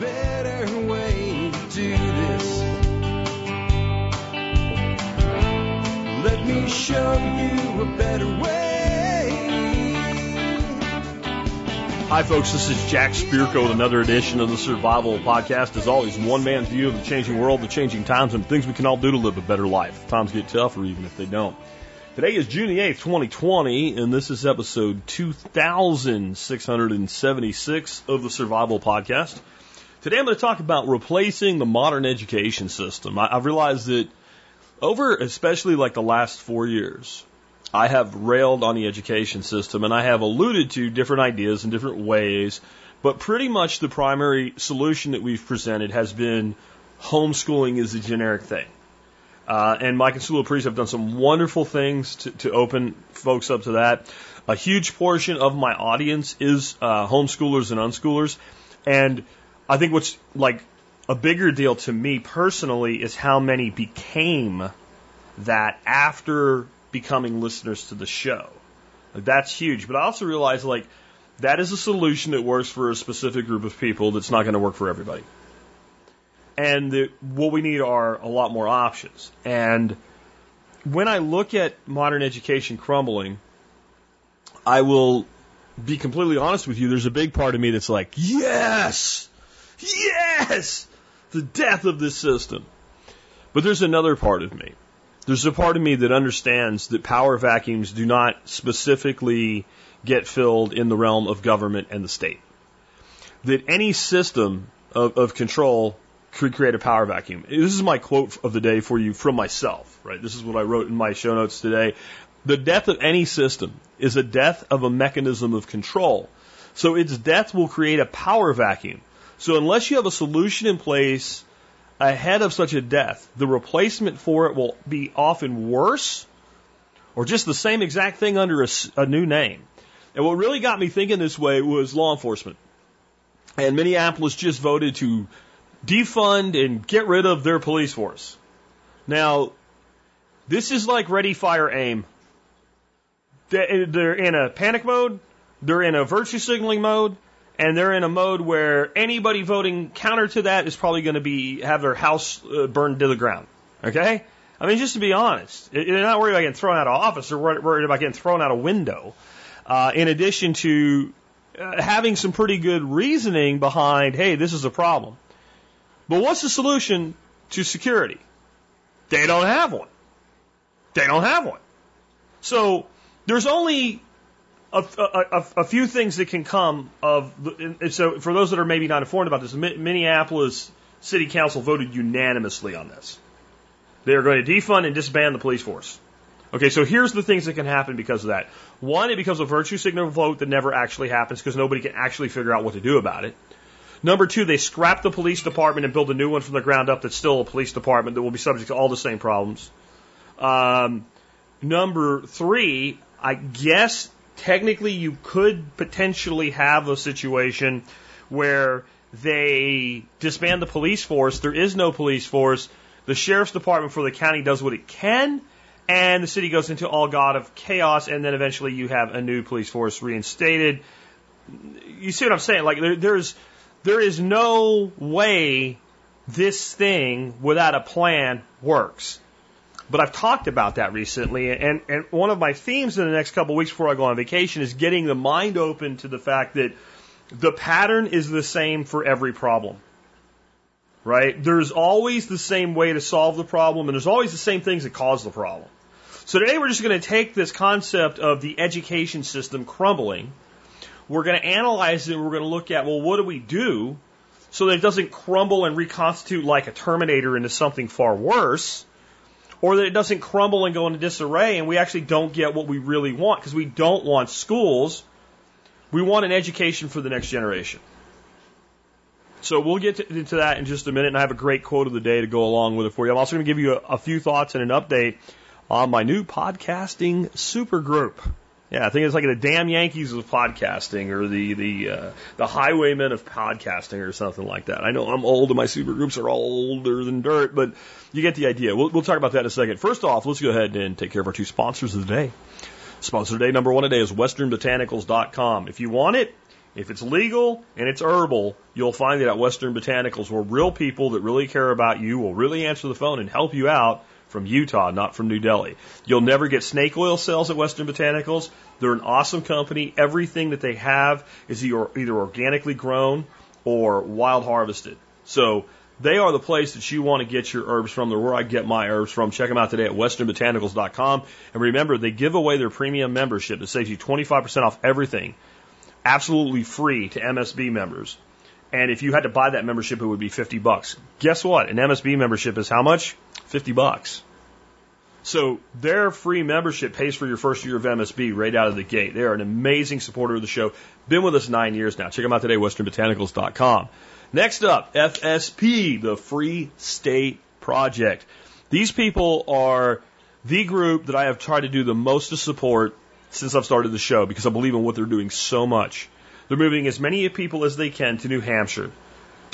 better way to do this. Let me show you a better way. Hi, folks. This is Jack Spirko with another edition of the Survival Podcast. As always, one man's view of the changing world, the changing times, and things we can all do to live a better life. Times get tougher, even if they don't. Today is June the 8th, 2020, and this is episode 2676 of the Survival Podcast. Today I'm going to talk about replacing the modern education system. I, I've realized that over especially like the last four years, I have railed on the education system and I have alluded to different ideas and different ways, but pretty much the primary solution that we've presented has been homeschooling is a generic thing. Uh, and Mike and Sula Priest have done some wonderful things to, to open folks up to that. A huge portion of my audience is uh, homeschoolers and unschoolers, and I think what's like a bigger deal to me personally is how many became that after becoming listeners to the show. Like, that's huge. But I also realize like that is a solution that works for a specific group of people that's not going to work for everybody. And the, what we need are a lot more options. And when I look at modern education crumbling, I will be completely honest with you. There's a big part of me that's like, yes, yes, the death of this system. But there's another part of me there's a part of me that understands that power vacuums do not specifically get filled in the realm of government and the state. That any system of, of control could create a power vacuum. This is my quote of the day for you from myself, right? This is what I wrote in my show notes today. The death of any system is a death of a mechanism of control. So its death will create a power vacuum. So unless you have a solution in place ahead of such a death, the replacement for it will be often worse or just the same exact thing under a, a, new name. And what really got me thinking this way was law enforcement. And Minneapolis just voted to defund and get rid of their police force. Now, this is like ready, fire, aim. They're in a panic mode. They're in a virtue signaling mode and they're in a mode where anybody voting counter to that is probably going to be have their house uh, burned to the ground. Okay, I mean just to be honest, they're not worried about getting thrown out of office; they're worried about getting thrown out a window. Uh, in addition to uh, having some pretty good reasoning behind, hey, this is a problem. But what's the solution to security? They don't have one. They don't have one. So there's only a, a, a, few things that can come of. So, for those that are maybe not informed about this, Minneapolis City Council voted unanimously on this. They are going to defund and disband the police force. Okay, so here's the things that can happen because of that. One, it becomes a virtue signal vote that never actually happens because nobody can actually figure out what to do about it. Number two, they scrap the police department and build a new one from the ground up that's still a police department that will be subject to all the same problems. Um, number three, I guess technically you could potentially have a situation where they disband the police force. There is no police force. The sheriff's department for the county does what it can, and the city goes into all god of chaos, and then eventually you have a new police force reinstated. You see what I'm saying? Like there, there's there is no way this thing without a plan works. But I've talked about that recently, and, and one of my themes in the next couple of weeks before I go on vacation is getting the mind open to the fact that the pattern is the same for every problem. Right? There's always the same way to solve the problem, and there's always the same things that cause the problem. So today we're just going to take this concept of the education system crumbling. We're going to analyze it. We're going to look at, well, what do we do so that it doesn't crumble and reconstitute like a Terminator into something far worse? Or that it doesn't crumble and go into disarray and we actually don't get what we really want because we don't want schools. We want an education for the next generation. So we'll get to, into that in just a minute, and I have a great quote of the day to go along with it for you. I'm also going to give you a, a few thoughts and an update on my new podcasting super group. Yeah, I think it's like the damn Yankees of podcasting or the the uh, the highwaymen of podcasting or something like that. I know I'm old and my super groups are all older than dirt, but you get the idea. We'll, we'll talk about that in a second. First off, let's go ahead and take care of our two sponsors of the day. Sponsor today, number one today is westernbotanicals.com. If you want it, If it's legal and it's herbal, you'll find it at Western Botanicals where real people that really care about you will really answer the phone and help you out from Utah, not from New Delhi. You'll never get snake oil sales at Western Botanicals. They're an awesome company. Everything that they have is either organically grown or wild harvested. So they are the place that you want to get your herbs from. They're where I get my herbs from. Check them out today at westernbotanicals.com. And remember, they give away their premium membership that saves you 25% off everything, absolutely free to MSB members. And if you had to buy that membership, it would be 50 bucks. Guess what? An MSB membership is how much? 50 bucks. So their free membership pays for your first year of MSB right out of the gate. They are an amazing supporter of the show. Been with us nine years now. Check them out today, westernbotanicals.com. Next up, FSP, the Free State Project. These people are the group that I have tried to do the most to support since I've started the show because I believe in what they're doing so much. They're moving as many people as they can to New Hampshire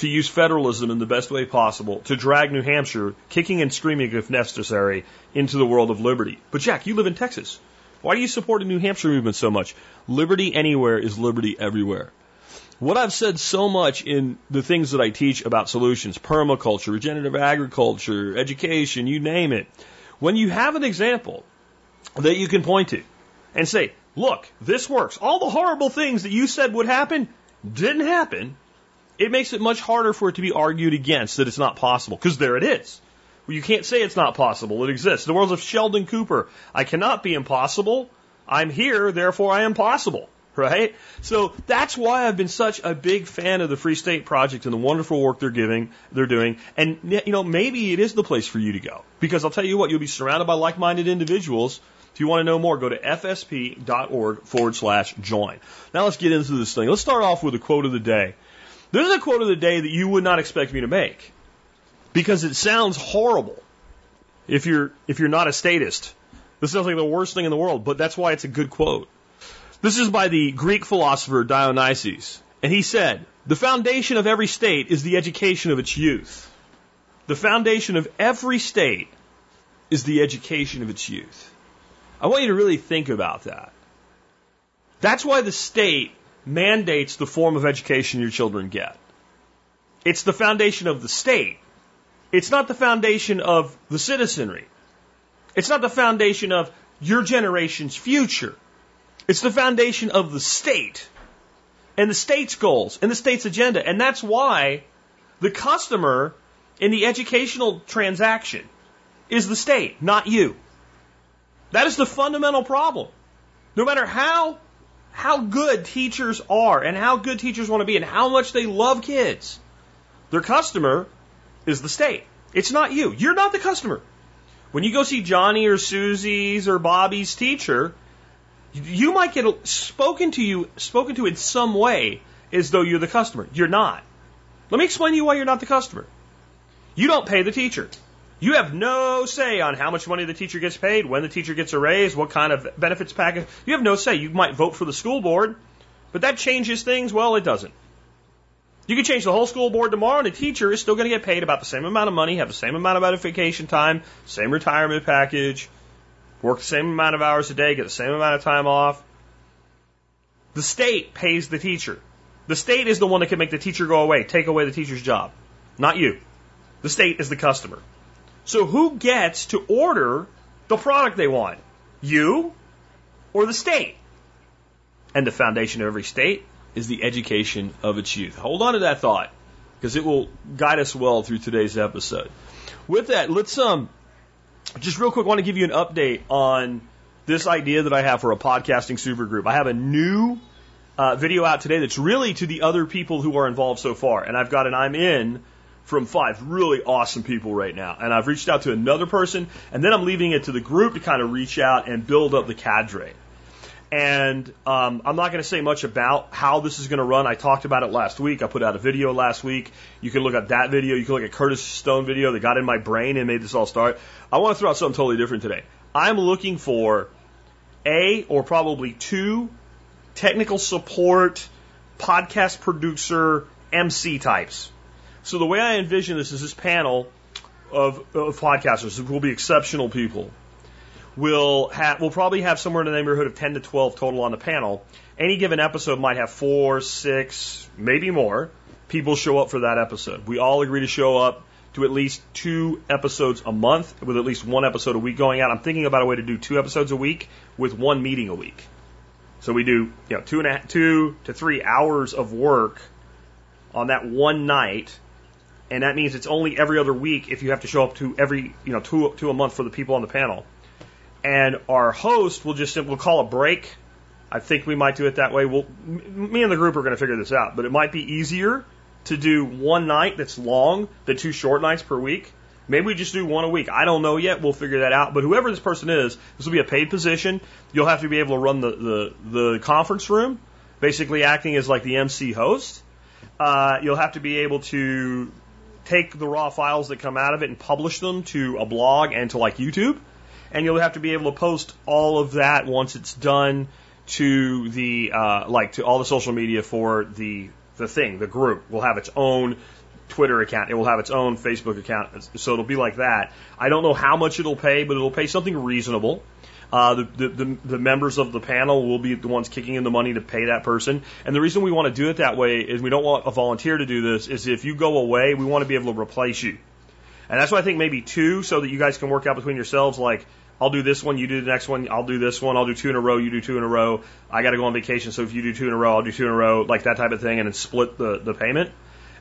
to use federalism in the best way possible to drag New Hampshire, kicking and screaming if necessary, into the world of liberty. But Jack, you live in Texas. Why do you support the New Hampshire movement so much? Liberty anywhere is liberty everywhere. What I've said so much in the things that I teach about solutions, permaculture, regenerative agriculture, education, you name it, when you have an example that you can point to and say, look, this works. All the horrible things that you said would happen didn't happen. It makes it much harder for it to be argued against that it's not possible, because there it is. You can't say it's not possible. It exists. The words of Sheldon Cooper. I cannot be impossible. I'm here, therefore I am possible right? So that's why I've been such a big fan of the Free State Project and the wonderful work they're giving, they're doing. And you know, maybe it is the place for you to go because I'll tell you what, you'll be surrounded by like-minded individuals. If you want to know more, go to fsp.org forward slash join. Now let's get into this thing. Let's start off with a quote of the day. This is a quote of the day that you would not expect me to make because it sounds horrible if you're if you're not a statist. This sounds like the worst thing in the world, but that's why it's a good quote. This is by the Greek philosopher Dionysius. And he said, The foundation of every state is the education of its youth. The foundation of every state is the education of its youth. I want you to really think about that. That's why the state mandates the form of education your children get. It's the foundation of the state. It's not the foundation of the citizenry. It's not the foundation of your generation's future. It's the foundation of the state and the state's goals and the state's agenda. And that's why the customer in the educational transaction is the state, not you. That is the fundamental problem. No matter how how good teachers are and how good teachers want to be and how much they love kids, their customer is the state. It's not you. You're not the customer. When you go see Johnny or Susie's or Bobby's teacher, you might get spoken to you, spoken to in some way as though you're the customer. You're not. Let me explain to you why you're not the customer. You don't pay the teacher. You have no say on how much money the teacher gets paid, when the teacher gets a raise, what kind of benefits package. You have no say. You might vote for the school board, but that changes things. Well, it doesn't. You can change the whole school board tomorrow, and the teacher is still going to get paid about the same amount of money, have the same amount of vacation time, same retirement package, work the same amount of hours a day, get the same amount of time off. The state pays the teacher. The state is the one that can make the teacher go away, take away the teacher's job, not you. The state is the customer. So who gets to order the product they want? You or the state? And the foundation of every state is the education of its youth. Hold on to that thought because it will guide us well through today's episode. With that, let's um just real quick, want to give you an update on this idea that I have for a podcasting super group. I have a new uh, video out today that's really to the other people who are involved so far. And I've got an I'm in from five really awesome people right now. And I've reached out to another person, and then I'm leaving it to the group to kind of reach out and build up the cadre. And um, I'm not going to say much about how this is going to run. I talked about it last week. I put out a video last week. You can look at that video. You can look at Curtis Stone video that got in my brain and made this all start. I want to throw out something totally different today. I'm looking for a or probably two technical support podcast producer MC types. So the way I envision this is this panel of, of podcasters who will be exceptional people we'll have we'll probably have somewhere in the neighborhood of 10 to 12 total on the panel. Any given episode might have four, six, maybe more people show up for that episode. We all agree to show up to at least two episodes a month with at least one episode a week going out. I'm thinking about a way to do two episodes a week with one meeting a week. So we do, you know, two and a half, two to three hours of work on that one night. And that means it's only every other week if you have to show up to every, you know, two, two a month for the people on the panel. And our host will just, we'll call a break. I think we might do it that way. We'll, me and the group are going to figure this out, but it might be easier to do one night that's long than two short nights per week. Maybe we just do one a week. I don't know yet. We'll figure that out. But whoever this person is, this will be a paid position. You'll have to be able to run the, the, the conference room, basically acting as like the MC host. Uh, you'll have to be able to take the raw files that come out of it and publish them to a blog and to like YouTube. And you'll have to be able to post all of that once it's done to the uh, like to all the social media for the the thing, the group will have its own Twitter account. It will have its own Facebook account. So it'll be like that. I don't know how much it'll pay, but it'll pay something reasonable. Uh, the, the, the, members of the panel will be the ones kicking in the money to pay that person. And the reason we want to do it that way is we don't want a volunteer to do this, is if you go away, we want to be able to replace you. And that's why I think maybe two, so that you guys can work out between yourselves, like, I'll do this one, you do the next one, I'll do this one, I'll do two in a row, you do two in a row. I got to go on vacation, so if you do two in a row, I'll do two in a row, like that type of thing, and then split the, the payment.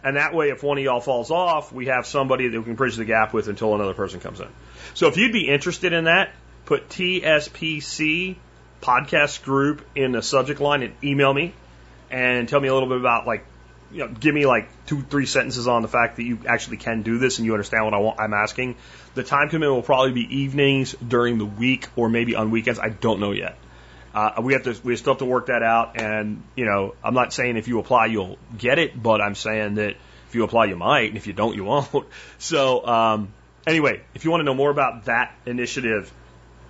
And that way, if one of y'all falls off, we have somebody that we can bridge the gap with until another person comes in. So if you'd be interested in that, put TSPC podcast group in the subject line and email me and tell me a little bit about like you know, give me like two, three sentences on the fact that you actually can do this and you understand what I want, I'm asking. The time commitment will probably be evenings during the week or maybe on weekends. I don't know yet. Uh, we have to, we still have to work that out. And, you know, I'm not saying if you apply, you'll get it, but I'm saying that if you apply, you might. And if you don't, you won't. So, um, anyway, if you want to know more about that initiative,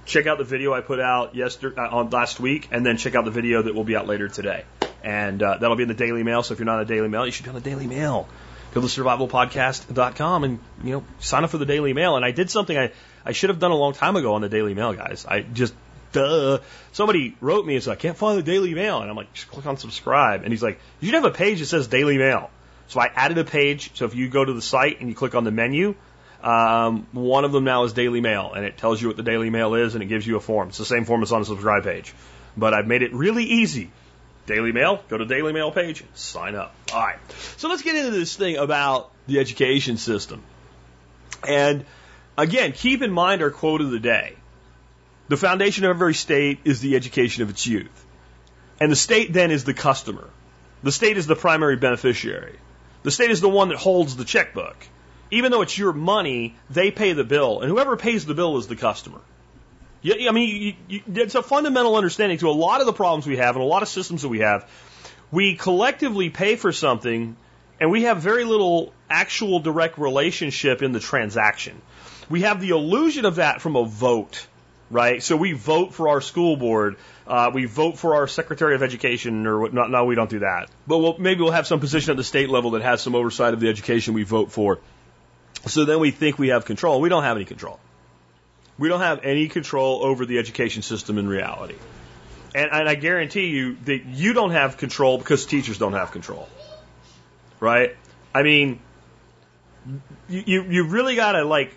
check out the video I put out yesterday, uh, on last week, and then check out the video that will be out later today. And uh, that'll be in the Daily Mail. So if you're not a Daily Mail, you should be on the Daily Mail. Go to survivalpodcast.com and you know sign up for the Daily Mail. And I did something I I should have done a long time ago on the Daily Mail, guys. I just duh. Somebody wrote me and said I can't find the Daily Mail, and I'm like, just click on subscribe. And he's like, you should have a page that says Daily Mail. So I added a page. So if you go to the site and you click on the menu, um, one of them now is Daily Mail, and it tells you what the Daily Mail is, and it gives you a form. It's the same form as on the subscribe page, but I've made it really easy Daily Mail, go to Daily Mail page, sign up. All right. So let's get into this thing about the education system. And again, keep in mind our quote of the day. The foundation of every state is the education of its youth. And the state then is the customer. The state is the primary beneficiary. The state is the one that holds the checkbook. Even though it's your money, they pay the bill, and whoever pays the bill is the customer. I mean, you, you, it's a fundamental understanding to a lot of the problems we have and a lot of systems that we have. We collectively pay for something, and we have very little actual direct relationship in the transaction. We have the illusion of that from a vote, right? So we vote for our school board, uh, we vote for our Secretary of Education, or what, no, we don't do that. But we'll, maybe we'll have some position at the state level that has some oversight of the education we vote for. So then we think we have control. We don't have any control. We don't have any control over the education system in reality. And, and I guarantee you that you don't have control because teachers don't have control. Right? I mean, you, you, really got to like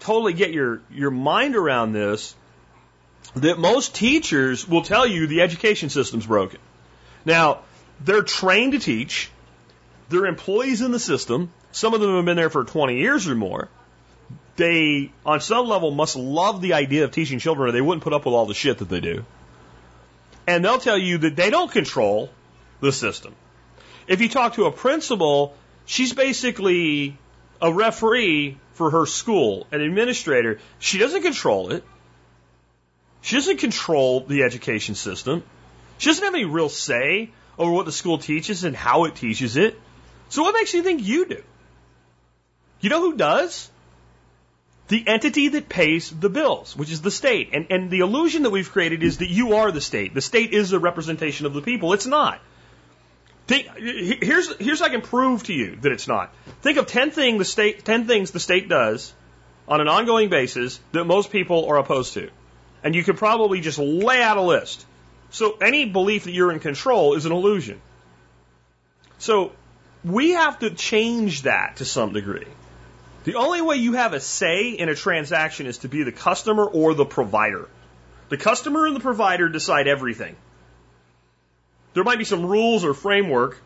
totally get your, your mind around this that most teachers will tell you the education system's broken. Now, they're trained to teach. They're employees in the system. Some of them have been there for 20 years or more they, on some level, must love the idea of teaching children or they wouldn't put up with all the shit that they do. And they'll tell you that they don't control the system. If you talk to a principal, she's basically a referee for her school, an administrator. She doesn't control it. She doesn't control the education system. She doesn't have any real say over what the school teaches and how it teaches it. So what makes you think you do? You know who does? the entity that pays the bills, which is the state. And, and the illusion that we've created is that you are the state. The state is a representation of the people. It's not. Think, here's, here's I can prove to you that it's not. Think of 10, thing the state, 10 things the state does on an ongoing basis that most people are opposed to. And you could probably just lay out a list. So any belief that you're in control is an illusion. So we have to change that to some degree. The only way you have a say in a transaction is to be the customer or the provider. The customer and the provider decide everything. There might be some rules or framework,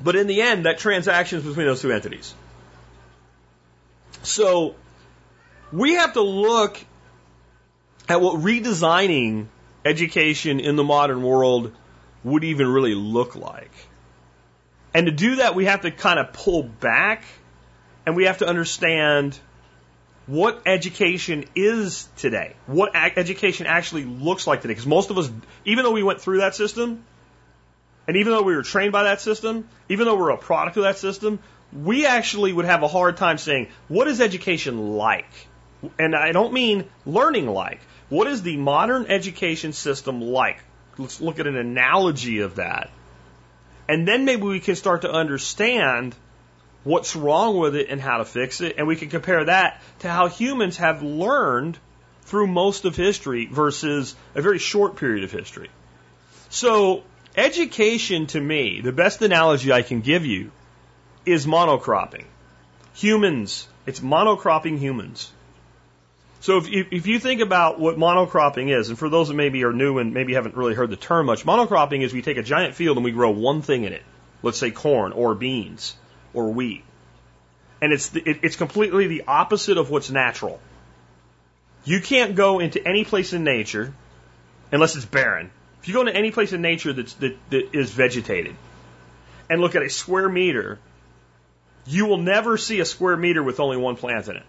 but in the end, that transaction is between those two entities. So we have to look at what redesigning education in the modern world would even really look like. And to do that, we have to kind of pull back and we have to understand what education is today, what education actually looks like today. Because most of us, even though we went through that system, and even though we were trained by that system, even though we're a product of that system, we actually would have a hard time saying, what is education like? And I don't mean learning like. What is the modern education system like? Let's look at an analogy of that. And then maybe we can start to understand what's wrong with it and how to fix it. And we can compare that to how humans have learned through most of history versus a very short period of history. So, education to me, the best analogy I can give you is monocropping. Humans, it's monocropping humans. So if, if you think about what monocropping is, and for those that maybe are new and maybe haven't really heard the term much, monocropping is we take a giant field and we grow one thing in it. Let's say corn or beans or wheat. And it's, the, it, it's completely the opposite of what's natural. You can't go into any place in nature unless it's barren. If you go into any place in nature that's, that, that is vegetated and look at a square meter, you will never see a square meter with only one plant in it.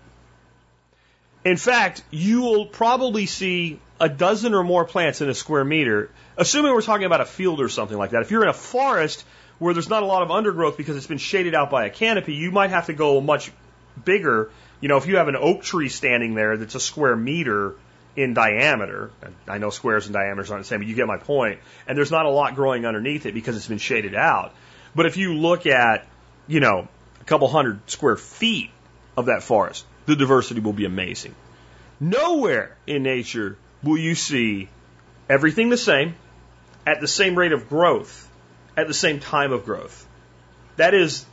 In fact, you will probably see a dozen or more plants in a square meter, assuming we're talking about a field or something like that. If you're in a forest, where there's not a lot of undergrowth because it's been shaded out by a canopy, you might have to go much bigger. You know, if you have an oak tree standing there that's a square meter in diameter, I know squares and diameters aren't the same, but you get my point, and there's not a lot growing underneath it because it's been shaded out. But if you look at, you know, a couple hundred square feet of that forest, the diversity will be amazing. Nowhere in nature will you see everything the same at the same rate of growth at the same time of growth. That is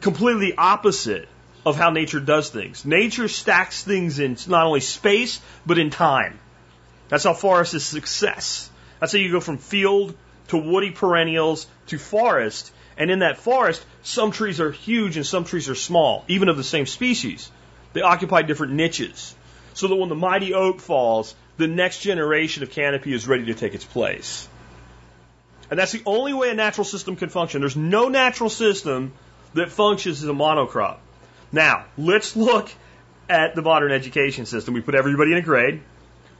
completely opposite of how nature does things. Nature stacks things in not only space, but in time. That's how forest is success. That's how you go from field to woody perennials to forest. And in that forest, some trees are huge and some trees are small, even of the same species. They occupy different niches. So that when the mighty oak falls, the next generation of canopy is ready to take its place. And that's the only way a natural system can function. There's no natural system that functions as a monocrop. Now, let's look at the modern education system. We put everybody in a grade.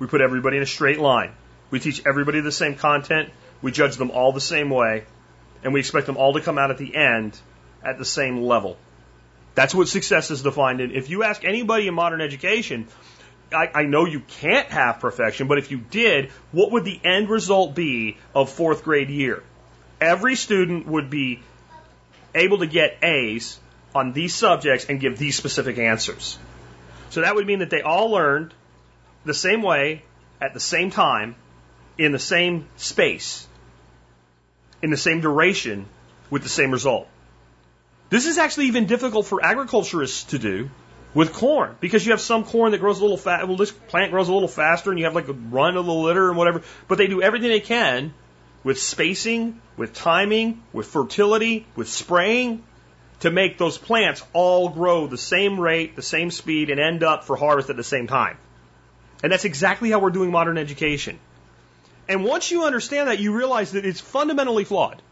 We put everybody in a straight line. We teach everybody the same content. We judge them all the same way. And we expect them all to come out at the end at the same level. That's what success is defined in. If you ask anybody in modern education, I, I know you can't have perfection, but if you did, what would the end result be of fourth grade year? Every student would be able to get A's on these subjects and give these specific answers. So that would mean that they all learned the same way, at the same time, in the same space, in the same duration, with the same result. This is actually even difficult for agriculturists to do with corn because you have some corn that grows a little fast. Well, this plant grows a little faster, and you have like a run of the litter and whatever. But they do everything they can with spacing, with timing, with fertility, with spraying to make those plants all grow the same rate, the same speed, and end up for harvest at the same time. And that's exactly how we're doing modern education. And once you understand that, you realize that it's fundamentally flawed.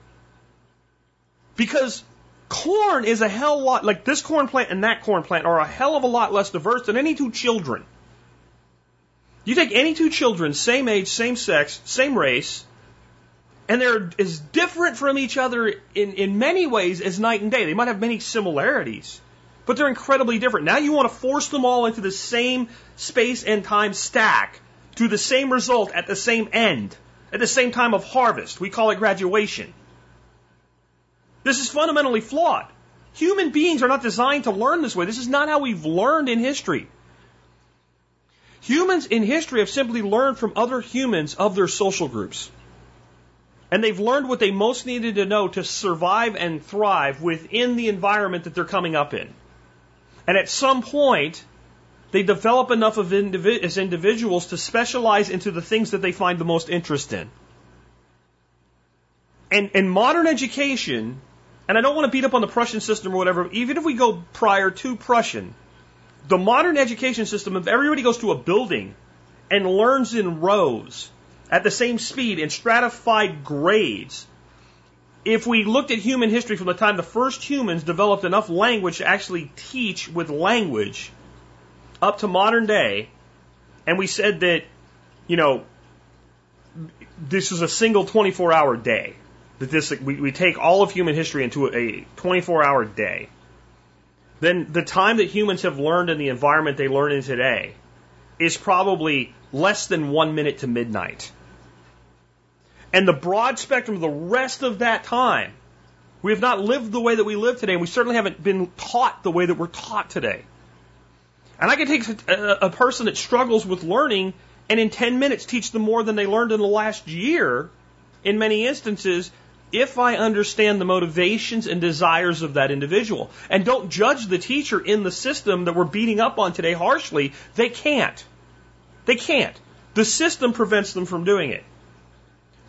Because corn is a hell lot, like this corn plant and that corn plant are a hell of a lot less diverse than any two children. You take any two children, same age, same sex, same race, and they're as different from each other in, in many ways as night and day. They might have many similarities, but they're incredibly different. Now you want to force them all into the same space and time stack to the same result at the same end, at the same time of harvest. We call it graduation. This is fundamentally flawed. Human beings are not designed to learn this way. This is not how we've learned in history. Humans in history have simply learned from other humans of their social groups. And they've learned what they most needed to know to survive and thrive within the environment that they're coming up in. And at some point, they develop enough of indivi- as individuals to specialize into the things that they find the most interest in. And, and modern education, and I don't want to beat up on the Prussian system or whatever, even if we go prior to Prussian, the modern education system, if everybody goes to a building and learns in rows at the same speed in stratified grades, if we looked at human history from the time the first humans developed enough language to actually teach with language up to modern day, and we said that, you know, this is a single 24 hour day, that this, we, we take all of human history into a 24 hour day, then the time that humans have learned in the environment they learn in today is probably less than one minute to midnight. And the broad spectrum of the rest of that time, we have not lived the way that we live today, and we certainly haven't been taught the way that we're taught today. And I can take a, a person that struggles with learning and in 10 minutes teach them more than they learned in the last year in many instances if I understand the motivations and desires of that individual. And don't judge the teacher in the system that we're beating up on today harshly. They can't. They can't. The system prevents them from doing it.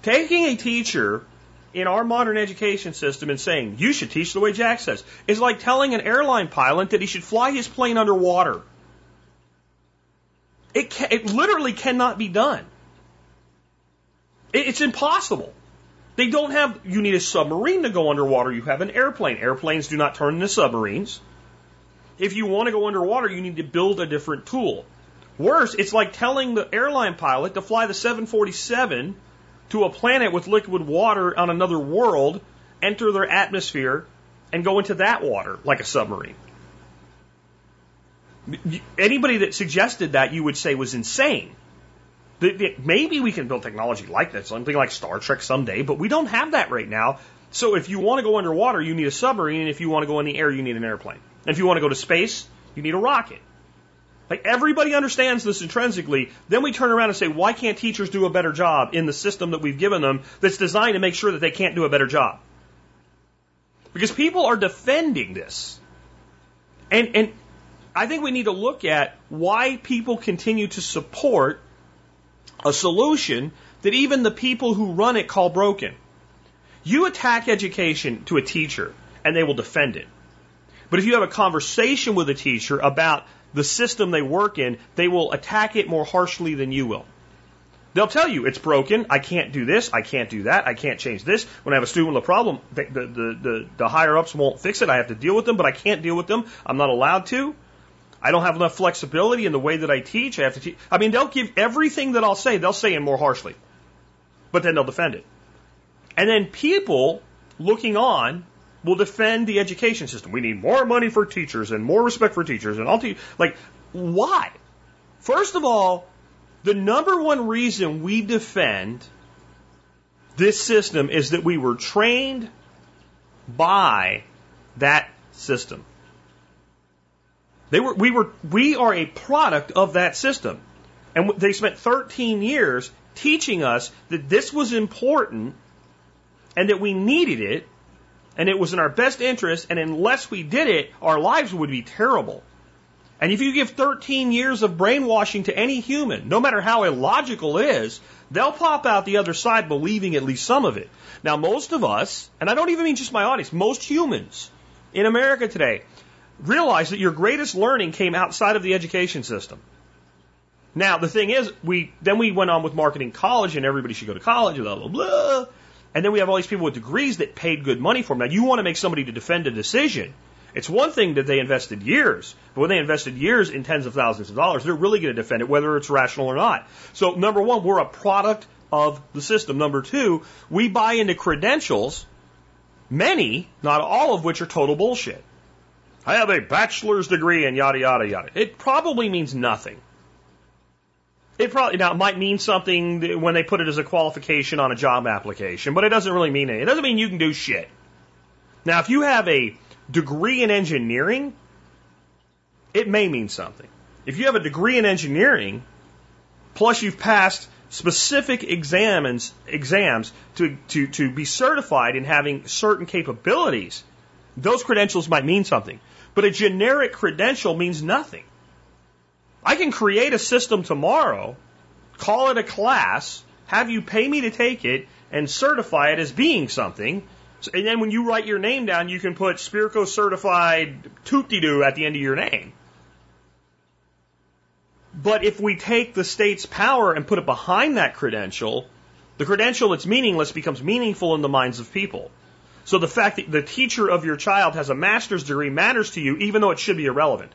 Taking a teacher in our modern education system and saying, you should teach the way Jack says, is like telling an airline pilot that he should fly his plane underwater. It, can, it literally cannot be done. It, it's impossible. They don't have, you need a submarine to go underwater. You have an airplane. Airplanes do not turn into submarines. If you want to go underwater, you need to build a different tool. Worse, it's like telling the airline pilot to fly the 747 to a planet with liquid water on another world, enter their atmosphere, and go into that water like a submarine. Anybody that suggested that you would say was insane. Maybe we can build technology like that, something like Star Trek someday, but we don't have that right now. So if you want to go underwater, you need a submarine, if you want to go in the air, you need an airplane. And if you want to go to space, you need a rocket. Like everybody understands this intrinsically. Then we turn around and say, why can't teachers do a better job in the system that we've given them that's designed to make sure that they can't do a better job? Because people are defending this. And, and I think we need to look at why people continue to support a solution that even the people who run it call broken. You attack education to a teacher and they will defend it. But if you have a conversation with a teacher about the system they work in, they will attack it more harshly than you will. They'll tell you it's broken. I can't do this. I can't do that. I can't change this. When I have a student with a problem, the, the, the, the higher ups won't fix it. I have to deal with them, but I can't deal with them. I'm not allowed to. I don't have enough flexibility in the way that I teach. I have to teach. I mean, they'll give everything that I'll say, they'll say it more harshly, but then they'll defend it. And then people looking on will defend the education system. We need more money for teachers and more respect for teachers and all te- like why? First of all, the number one reason we defend this system is that we were trained by that system. They were, we were, we are a product of that system. And they spent 13 years teaching us that this was important and that we needed it and it was in our best interest, and unless we did it, our lives would be terrible. And if you give 13 years of brainwashing to any human, no matter how illogical it is, they'll pop out the other side believing at least some of it. Now, most of us, and I don't even mean just my audience, most humans in America today realize that your greatest learning came outside of the education system. Now, the thing is, we then we went on with marketing college, and everybody should go to college, blah blah blah. And then we have all these people with degrees that paid good money for them. Now, you want to make somebody to defend a decision. It's one thing that they invested years, but when they invested years in tens of thousands of dollars, they're really going to defend it, whether it's rational or not. So, number one, we're a product of the system. Number two, we buy into credentials, many, not all of which are total bullshit. I have a bachelor's degree and yada, yada, yada. It probably means nothing. It probably now it might mean something when they put it as a qualification on a job application, but it doesn't really mean anything. It doesn't mean you can do shit. Now, if you have a degree in engineering, it may mean something. If you have a degree in engineering plus you've passed specific examines, exams to, to, to be certified in having certain capabilities, those credentials might mean something. But a generic credential means nothing. I can create a system tomorrow, call it a class, have you pay me to take it, and certify it as being something. And then when you write your name down, you can put Spirko certified toop-de-doo at the end of your name. But if we take the state's power and put it behind that credential, the credential that's meaningless becomes meaningful in the minds of people. So the fact that the teacher of your child has a master's degree matters to you, even though it should be irrelevant.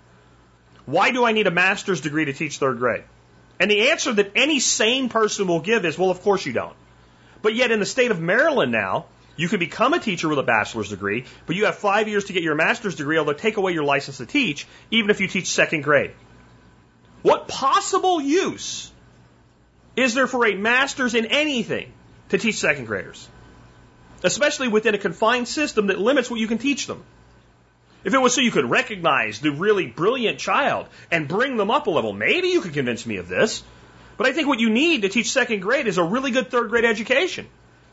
Why do I need a master's degree to teach third grade? And the answer that any sane person will give is, well, of course you don't. But yet in the state of Maryland now, you can become a teacher with a bachelor's degree, but you have five years to get your master's degree, although take away your license to teach, even if you teach second grade. What possible use is there for a master's in anything to teach second graders? Especially within a confined system that limits what you can teach them. If it was so you could recognize the really brilliant child and bring them up a level, maybe you could convince me of this. But I think what you need to teach second grade is a really good third grade education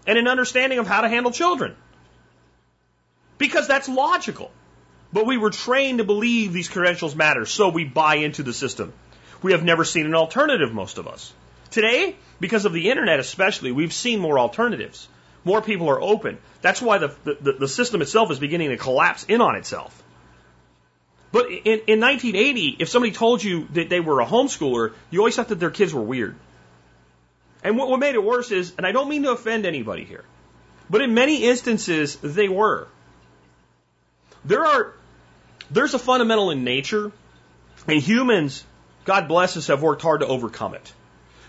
and an understanding of how to handle children. Because that's logical. But we were trained to believe these credentials matter, so we buy into the system. We have never seen an alternative, most of us. Today, because of the internet especially, we've seen more alternatives. More people are open. That's why the, the, the system itself is beginning to collapse in on itself. But in, in 1980, if somebody told you that they were a homeschooler, you always thought that their kids were weird. And what, what made it worse is, and I don't mean to offend anybody here, but in many instances, they were. There are, there's a fundamental in nature, and humans God bless us, have worked hard to overcome it.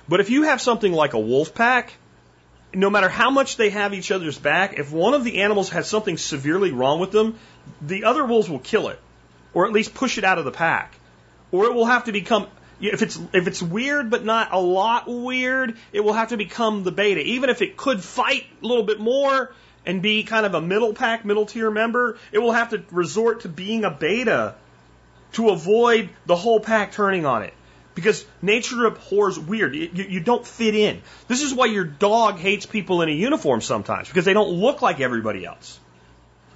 But if you have something like a wolf pack, no matter how much they have each other's back, if one of the animals has something severely wrong with them, the other wolves will kill it, or at least push it out of the pack, or it will have to become. If it's if it's weird but not a lot weird, it will have to become the beta. Even if it could fight a little bit more and be kind of a middle pack, middle tier member, it will have to resort to being a beta to avoid the whole pack turning on it. Because nature abhors weird. You, you, don't fit in. This is why your dog hates people in a uniform sometimes, because they don't look like everybody else.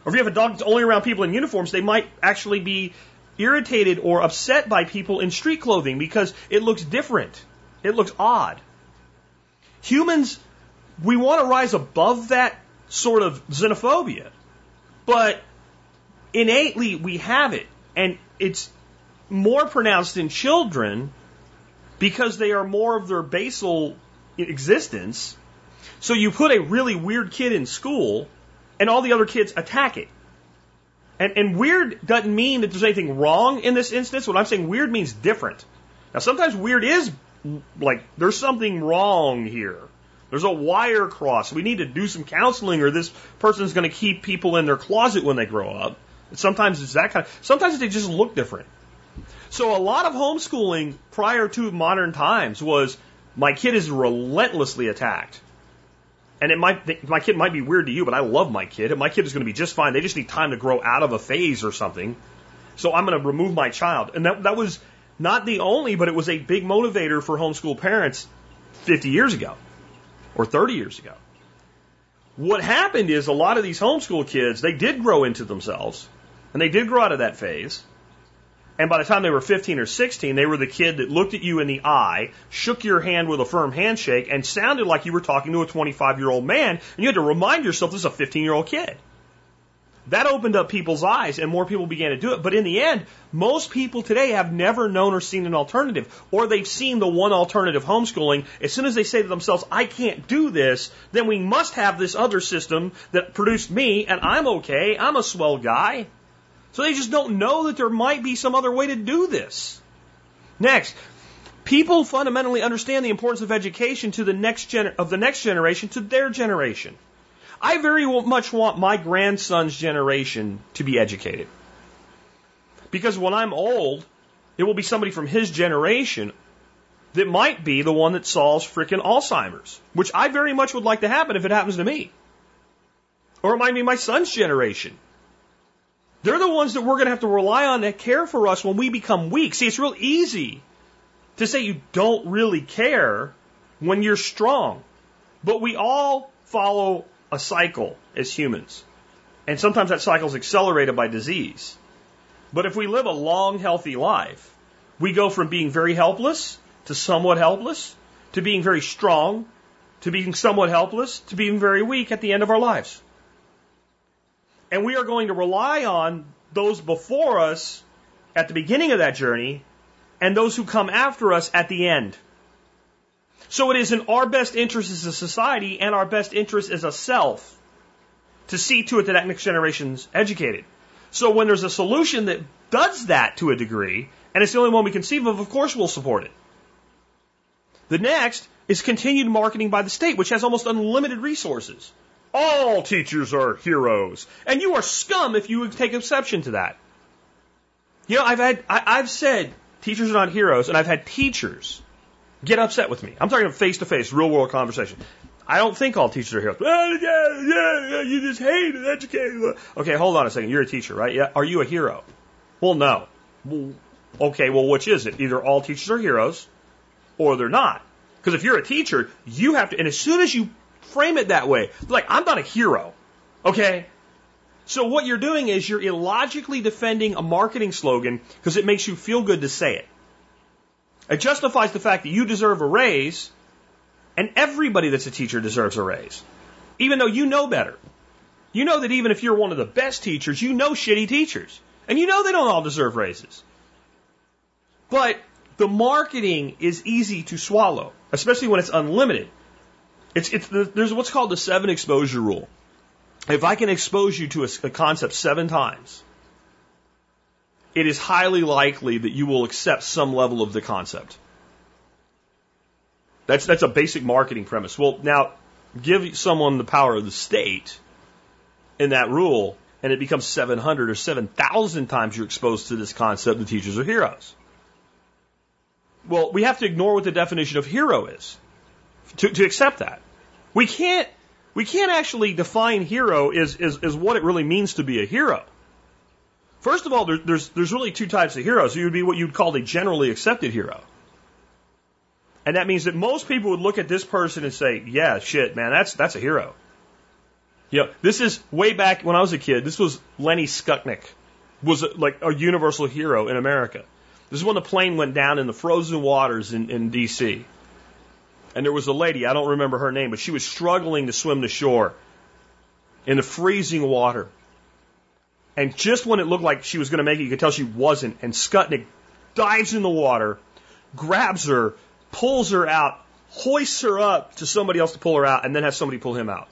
Or if you have a dog that's only around people in uniforms, they might actually be irritated or upset by people in street clothing because it looks different. It looks odd. Humans, we want to rise above that sort of xenophobia. But innately, we have it. And it's more pronounced in children because they are more of their basal existence. So you put a really weird kid in school and all the other kids attack it. And, and weird doesn't mean that there's anything wrong in this instance. What I'm saying weird means different. Now sometimes weird is like there's something wrong here. There's a wire cross. We need to do some counseling or this person's going to keep people in their closet when they grow up. Sometimes it's that kind of, sometimes they just look different. So a lot of homeschooling prior to modern times was my kid is relentlessly attacked. And it might, my kid might be weird to you, but I love my kid. And my kid is going to be just fine. They just need time to grow out of a phase or something. So I'm going to remove my child. And that, that was not the only, but it was a big motivator for homeschool parents 50 years ago or 30 years ago. What happened is a lot of these homeschool kids, they did grow into themselves and they did grow out of that phase. And by the time they were 15 or 16, they were the kid that looked at you in the eye, shook your hand with a firm handshake, and sounded like you were talking to a 25 year old man. And you had to remind yourself this is a 15 year old kid. That opened up people's eyes and more people began to do it. But in the end, most people today have never known or seen an alternative, or they've seen the one alternative homeschooling. As soon as they say to themselves, I can't do this, then we must have this other system that produced me and I'm okay. I'm a swell guy. So they just don't know that there might be some other way to do this. Next, people fundamentally understand the importance of education to the next gener- of the next generation to their generation. I very much want my grandson's generation to be educated. Because when I'm old, it will be somebody from his generation that might be the one that solves frickin' Alzheimer's, which I very much would like to happen if it happens to me. Or it might be my son's generation. They're the ones that we're going to have to rely on to care for us when we become weak. See, it's real easy to say you don't really care when you're strong. But we all follow a cycle as humans. And sometimes that cycle is accelerated by disease. But if we live a long, healthy life, we go from being very helpless to somewhat helpless to being very strong to being somewhat helpless to being very weak at the end of our lives. And we are going to rely on those before us at the beginning of that journey and those who come after us at the end. So it is in our best interest as a society and our best interest as a self to see to it that that next generation's educated. So when there's a solution that does that to a degree, and it's the only one we conceive of, of course we'll support it. The next is continued marketing by the state, which has almost unlimited resources. All teachers are heroes, and you are scum if you take exception to that. You know, I've had, I, I've said teachers are not heroes, and I've had teachers get upset with me. I'm talking face to face, real world conversation. I don't think all teachers are heroes. yeah, yeah, yeah, you just hate an educator. Okay, hold on a second. You're a teacher, right? Yeah. Are you a hero? Well, no. Well, okay, well, which is it? Either all teachers are heroes or they're not. Because if you're a teacher, you have to, and as soon as you frame it that way, like, I'm not a hero. Okay? So what you're doing is you're illogically defending a marketing slogan because it makes you feel good to say it. It justifies the fact that you deserve a raise and everybody that's a teacher deserves a raise. Even though you know better. You know that even if you're one of the best teachers, you know shitty teachers. And you know they don't all deserve raises. But the marketing is easy to swallow, especially when it's unlimited. It's, it's the, there's what's called the seven exposure rule. If I can expose you to a, a concept seven times, it is highly likely that you will accept some level of the concept. That's, that's a basic marketing premise. Well, now, give someone the power of the state in that rule, and it becomes 700 or 7,000 times you're exposed to this concept, the teachers are heroes. Well, we have to ignore what the definition of hero is to, to accept that. We can't, we can't actually define hero as, as, as what it really means to be a hero. First of all, there, there's, there's really two types of heroes. You would be what you'd call a generally accepted hero. And that means that most people would look at this person and say, yeah, shit, man, that's, that's a hero. You know, this is way back when I was a kid. This was Lenny Skutnik, was a, like a universal hero in America. This is when the plane went down in the frozen waters in, in D.C. And there was a lady, I don't remember her name, but she was struggling to swim to shore in the freezing water. And just when it looked like she was going to make it, you could tell she wasn't. And Skutnik dives in the water, grabs her, pulls her out, hoists her up to somebody else to pull her out, and then has somebody pull him out.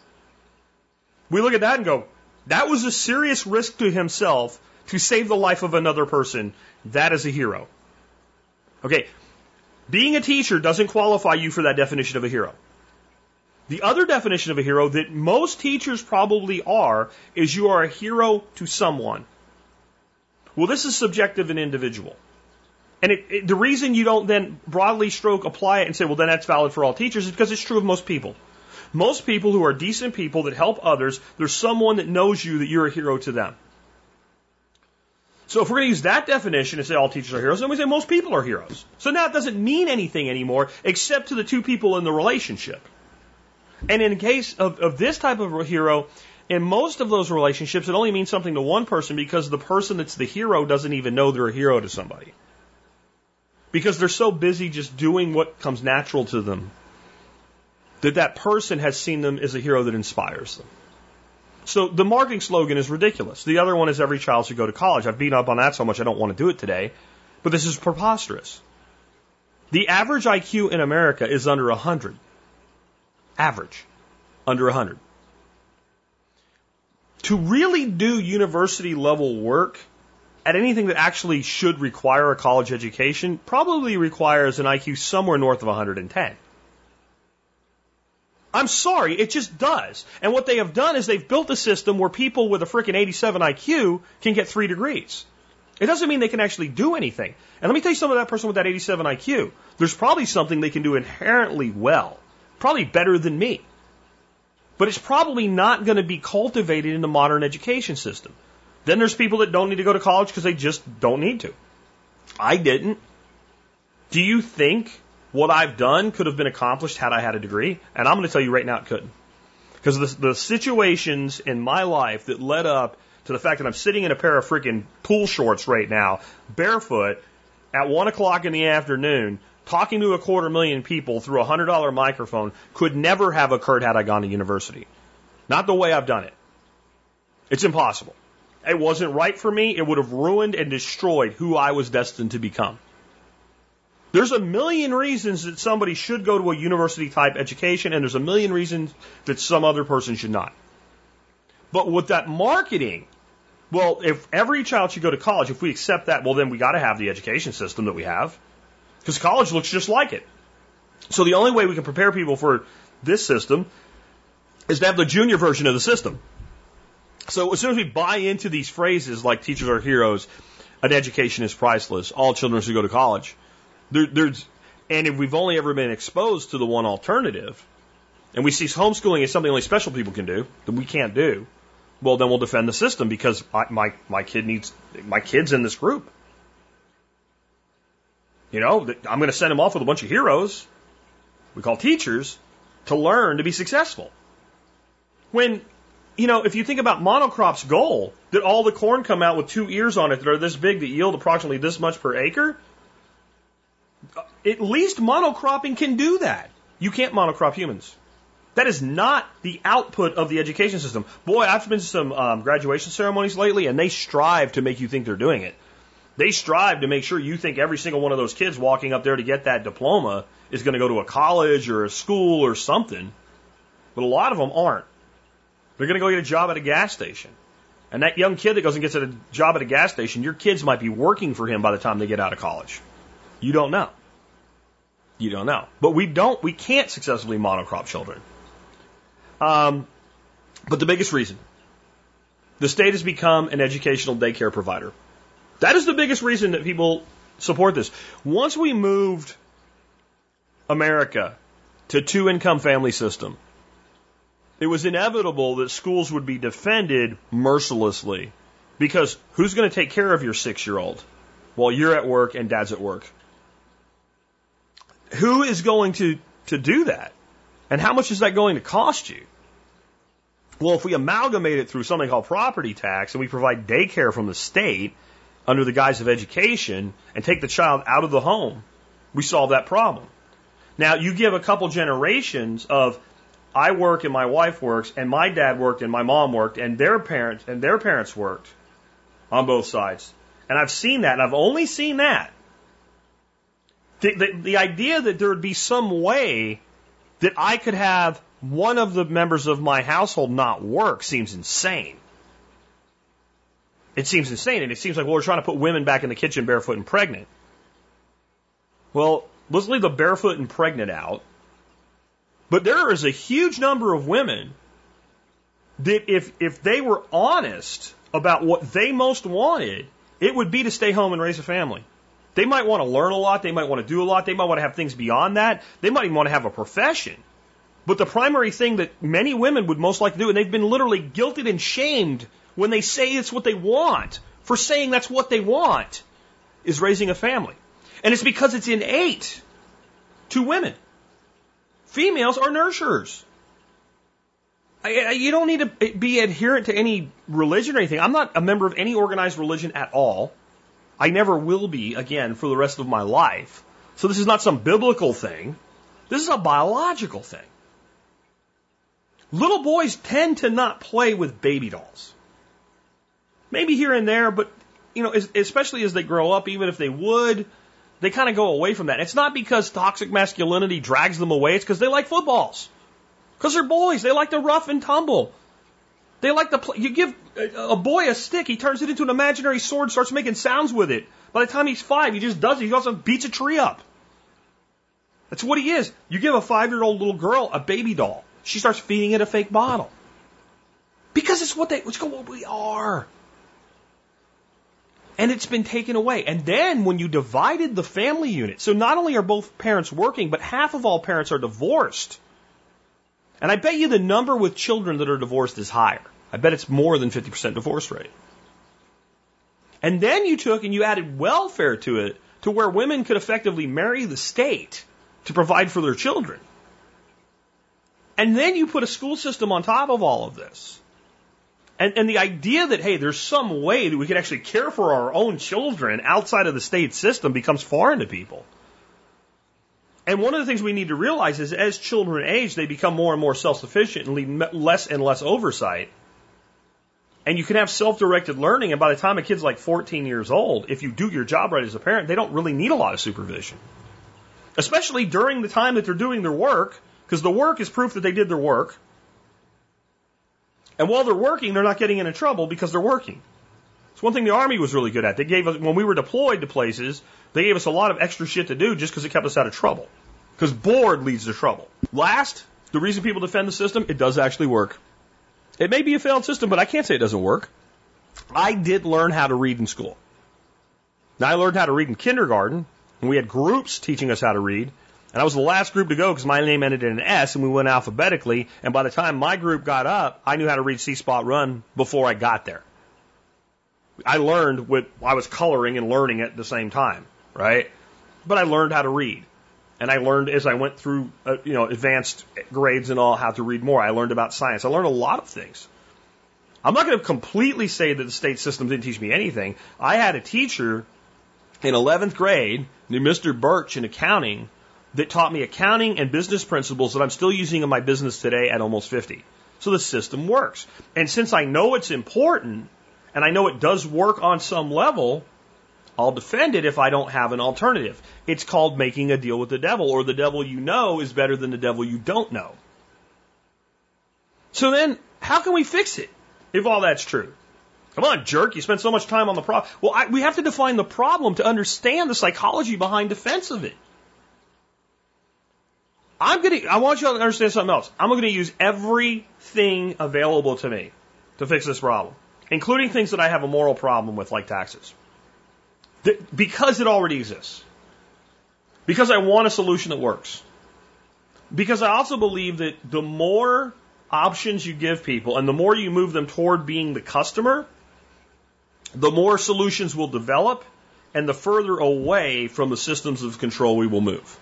We look at that and go, that was a serious risk to himself to save the life of another person. That is a hero. Okay, being a teacher doesn't qualify you for that definition of a hero. The other definition of a hero that most teachers probably are is you are a hero to someone. Well, this is subjective and individual. And it, it, the reason you don't then broadly stroke apply it and say, well, then that's valid for all teachers is because it's true of most people. Most people who are decent people that help others, there's someone that knows you that you're a hero to them. So if we're going to use that definition and say all teachers are heroes, then we say most people are heroes. So now it doesn't mean anything anymore except to the two people in the relationship. And in the case of, of this type of hero, in most of those relationships, it only means something to one person because the person that's the hero doesn't even know they're a hero to somebody because they're so busy just doing what comes natural to them that that person has seen them as a hero that inspires them. So the marketing slogan is ridiculous. The other one is every child should go to college. I've beaten up on that so much I don't want to do it today, but this is preposterous. The average IQ in America is under 100. Average. Under 100. To really do university level work, at anything that actually should require a college education probably requires an IQ somewhere north of 110. I'm sorry, it just does. And what they have done is they've built a system where people with a freaking 87 IQ can get three degrees. It doesn't mean they can actually do anything. And let me tell you something that person with that 87 IQ. There's probably something they can do inherently well, probably better than me. But it's probably not going to be cultivated in the modern education system. Then there's people that don't need to go to college because they just don't need to. I didn't. Do you think what I've done could have been accomplished had I had a degree? And I'm going to tell you right now it couldn't. Because the, the situations in my life that led up to the fact that I'm sitting in a pair of freaking pool shorts right now, barefoot, at one o'clock in the afternoon, talking to a quarter million people through a hundred dollar microphone could never have occurred had I gone to university. Not the way I've done it. It's impossible. It wasn't right for me. It would have ruined and destroyed who I was destined to become. There's a million reasons that somebody should go to a university type education, and there's a million reasons that some other person should not. But with that marketing, well, if every child should go to college, if we accept that, well, then we got to have the education system that we have. Because college looks just like it. So the only way we can prepare people for this system is to have the junior version of the system. So as soon as we buy into these phrases like teachers are heroes, an education is priceless, all children should go to college, there, there's, and if we've only ever been exposed to the one alternative, and we see homeschooling as something only special people can do that we can't do, well, then we'll defend the system because I, my my kid needs my kid's in this group. You know, I'm going to send him off with a bunch of heroes we call teachers to learn to be successful. When you know, if you think about monocrop's goal, that all the corn come out with two ears on it that are this big that yield approximately this much per acre, at least monocropping can do that. You can't monocrop humans. That is not the output of the education system. Boy, I've been to some um, graduation ceremonies lately, and they strive to make you think they're doing it. They strive to make sure you think every single one of those kids walking up there to get that diploma is going to go to a college or a school or something. But a lot of them aren't. They're going to go get a job at a gas station. And that young kid that goes and gets a job at a gas station, your kids might be working for him by the time they get out of college. You don't know. You don't know. But we don't, we can't successfully monocrop children. Um, but the biggest reason the state has become an educational daycare provider. That is the biggest reason that people support this. Once we moved America to two income family system, it was inevitable that schools would be defended mercilessly because who's going to take care of your six year old while you're at work and dad's at work? Who is going to, to do that? And how much is that going to cost you? Well, if we amalgamate it through something called property tax and we provide daycare from the state under the guise of education and take the child out of the home, we solve that problem. Now, you give a couple generations of I work and my wife works and my dad worked and my mom worked and their parents and their parents worked on both sides. And I've seen that and I've only seen that. The, the, idea that there would be some way that I could have one of the members of my household not work seems insane. It seems insane, and it seems like well, we're trying to put women back in the kitchen barefoot and pregnant. Well, let's leave the barefoot and pregnant out. But there is a huge number of women that if if they were honest about what they most wanted, it would be to stay home and raise a family. They might want to learn a lot, they might want to do a lot, they might want to have things beyond that, they might even want to have a profession. But the primary thing that many women would most like to do, and they've been literally guilted and shamed when they say it's what they want for saying that's what they want, is raising a family. And it's because it's innate to women. Females are nurturers. You don't need to be adherent to any religion or anything. I'm not a member of any organized religion at all. I never will be again for the rest of my life. So this is not some biblical thing. This is a biological thing. Little boys tend to not play with baby dolls. Maybe here and there, but you know, especially as they grow up, even if they would, they kind of go away from that. It's not because toxic masculinity drags them away. It's because they like footballs. Because they're boys. They like to rough and tumble. They like to play. You give a boy a stick, he turns it into an imaginary sword, starts making sounds with it. By the time he's five, he just does it. He and beats a tree up. That's what he is. You give a five year old little girl a baby doll. She starts feeding it a fake bottle. Because it's what they, it's what we are. And it's been taken away. And then when you divided the family unit, so not only are both parents working, but half of all parents are divorced. And I bet you the number with children that are divorced is higher. I bet it's more than 50% divorce rate. And then you took and you added welfare to it to where women could effectively marry the state to provide for their children. And then you put a school system on top of all of this. And, and the idea that, hey, there's some way that we can actually care for our own children outside of the state system becomes foreign to people. And one of the things we need to realize is as children age, they become more and more self sufficient and need less and less oversight. And you can have self directed learning, and by the time a kid's like 14 years old, if you do your job right as a parent, they don't really need a lot of supervision. Especially during the time that they're doing their work, because the work is proof that they did their work. And while they're working, they're not getting into trouble because they're working. It's one thing the Army was really good at. They gave us, when we were deployed to places, they gave us a lot of extra shit to do just because it kept us out of trouble. Because bored leads to trouble. Last, the reason people defend the system, it does actually work. It may be a failed system, but I can't say it doesn't work. I did learn how to read in school. Now, I learned how to read in kindergarten, and we had groups teaching us how to read. And I was the last group to go because my name ended in an S, and we went alphabetically. And by the time my group got up, I knew how to read See Spot Run before I got there. I learned what I was coloring and learning at the same time, right? But I learned how to read. And I learned as I went through, uh, you know, advanced grades and all how to read more. I learned about science. I learned a lot of things. I'm not going to completely say that the state system didn't teach me anything. I had a teacher in 11th grade named Mr. Birch in accounting that taught me accounting and business principles that I'm still using in my business today at almost 50. So the system works. And since I know it's important and I know it does work on some level, I'll defend it if I don't have an alternative. It's called making a deal with the devil, or the devil you know is better than the devil you don't know. So then, how can we fix it if all that's true? Come on, jerk, you spent so much time on the problem. Well, I, we have to define the problem to understand the psychology behind defense of it. I'm gonna, I want you to understand something else. I'm gonna use everything available to me to fix this problem, including things that I have a moral problem with, like taxes because it already exists. Because I want a solution that works. Because I also believe that the more options you give people and the more you move them toward being the customer, the more solutions will develop and the further away from the systems of control we will move.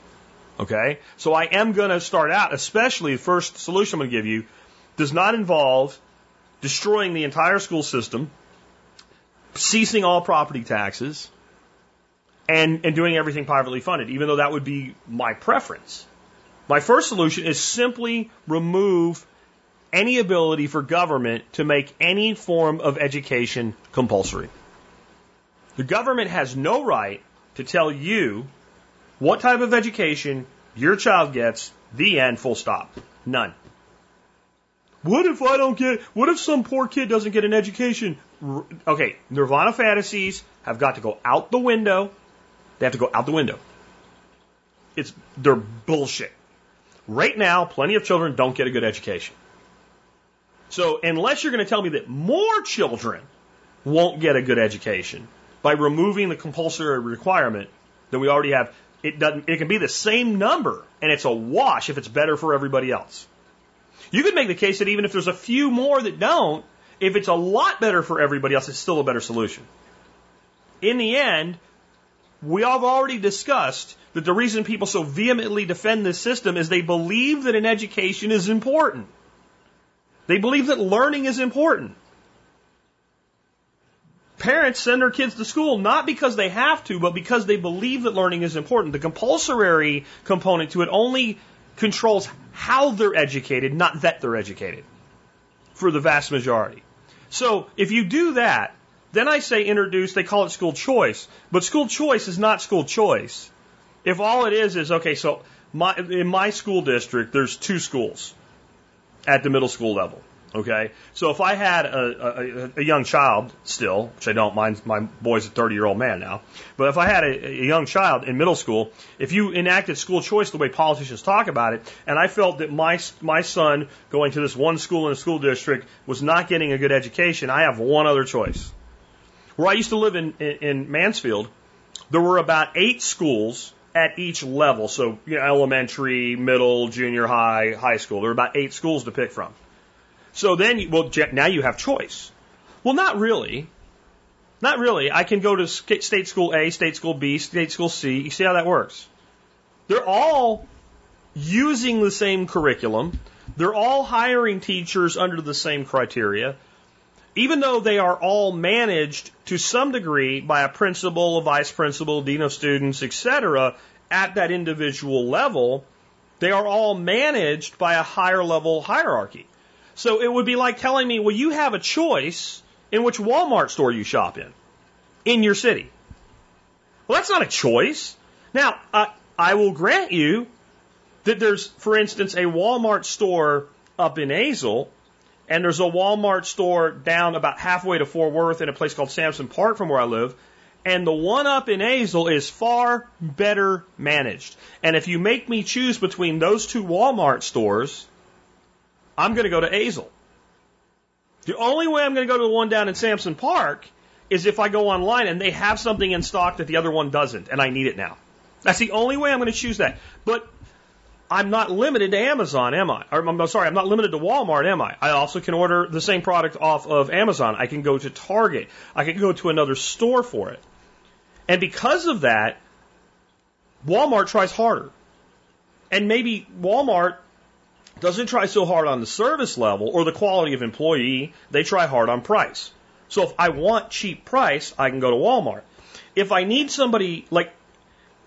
Okay? So I am going to start out, especially the first solution I'm going to give you does not involve destroying the entire school system, ceasing all property taxes, and, and doing everything privately funded, even though that would be my preference. My first solution is simply remove any ability for government to make any form of education compulsory. The government has no right to tell you what type of education your child gets, the end, full stop. None. What if I don't get, what if some poor kid doesn't get an education? Okay, Nirvana fantasies have got to go out the window they have to go out the window. It's, they're bullshit. Right now, plenty of children don't get a good education. So unless you're going to tell me that more children won't get a good education by removing the compulsory requirement that we already have, it doesn't, it can be the same number and it's a wash if it's better for everybody else. You could make the case that even if there's a few more that don't, if it's a lot better for everybody else, it's still a better solution. In the end, we have already discussed that the reason people so vehemently defend this system is they believe that an education is important. They believe that learning is important. Parents send their kids to school not because they have to, but because they believe that learning is important. The compulsory component to it only controls how they're educated, not that they're educated, for the vast majority. So if you do that, then I say introduce, they call it school choice. But school choice is not school choice. If all it is is, okay, so my, in my school district, there's two schools at the middle school level. Okay, so if I had a, a, a young child still, which I don't, mind, my boy's a 30 year old man now, but if I had a, a young child in middle school, if you enacted school choice the way politicians talk about it, and I felt that my my son going to this one school in a school district was not getting a good education, I have one other choice. Where I used to live in, in, in Mansfield, there were about eight schools at each level. So, you know, elementary, middle, junior high, high school. There were about eight schools to pick from. So then, well, now you have choice. Well, not really. Not really. I can go to state school A, state school B, state school C. You see how that works? They're all using the same curriculum. They're all hiring teachers under the same criteria. Even though they are all managed to some degree by a principal, a vice principal, dean of students, etc., at that individual level, they are all managed by a higher level hierarchy. So it would be like telling me, well, you have a choice in which Walmart store you shop in, in your city. Well, that's not a choice. Now, uh, I will grant you that there's, for instance, a Walmart store up in Azle, and there's a Walmart store down about halfway to Fort Worth in a place called Sansom Park from where I live. And the one up in Azle is far better managed. And if you make me choose between those two Walmart stores, I'm going to go to Azle. The only way I'm going to go to the one down in Sansom Park is if I go online and they have something in stock that the other one doesn't, and I need it now. That's the only way I'm going to choose that. But I'm not limited to Amazon, am I? I'm sorry, I'm not limited to Walmart, am I? I also can order the same product off of Amazon. I can go to Target. I can go to another store for it. And because of that, Walmart tries harder. And maybe Walmart doesn't try so hard on the service level or the quality of employee, they try hard on price. So if I want cheap price, I can go to Walmart. If I need somebody like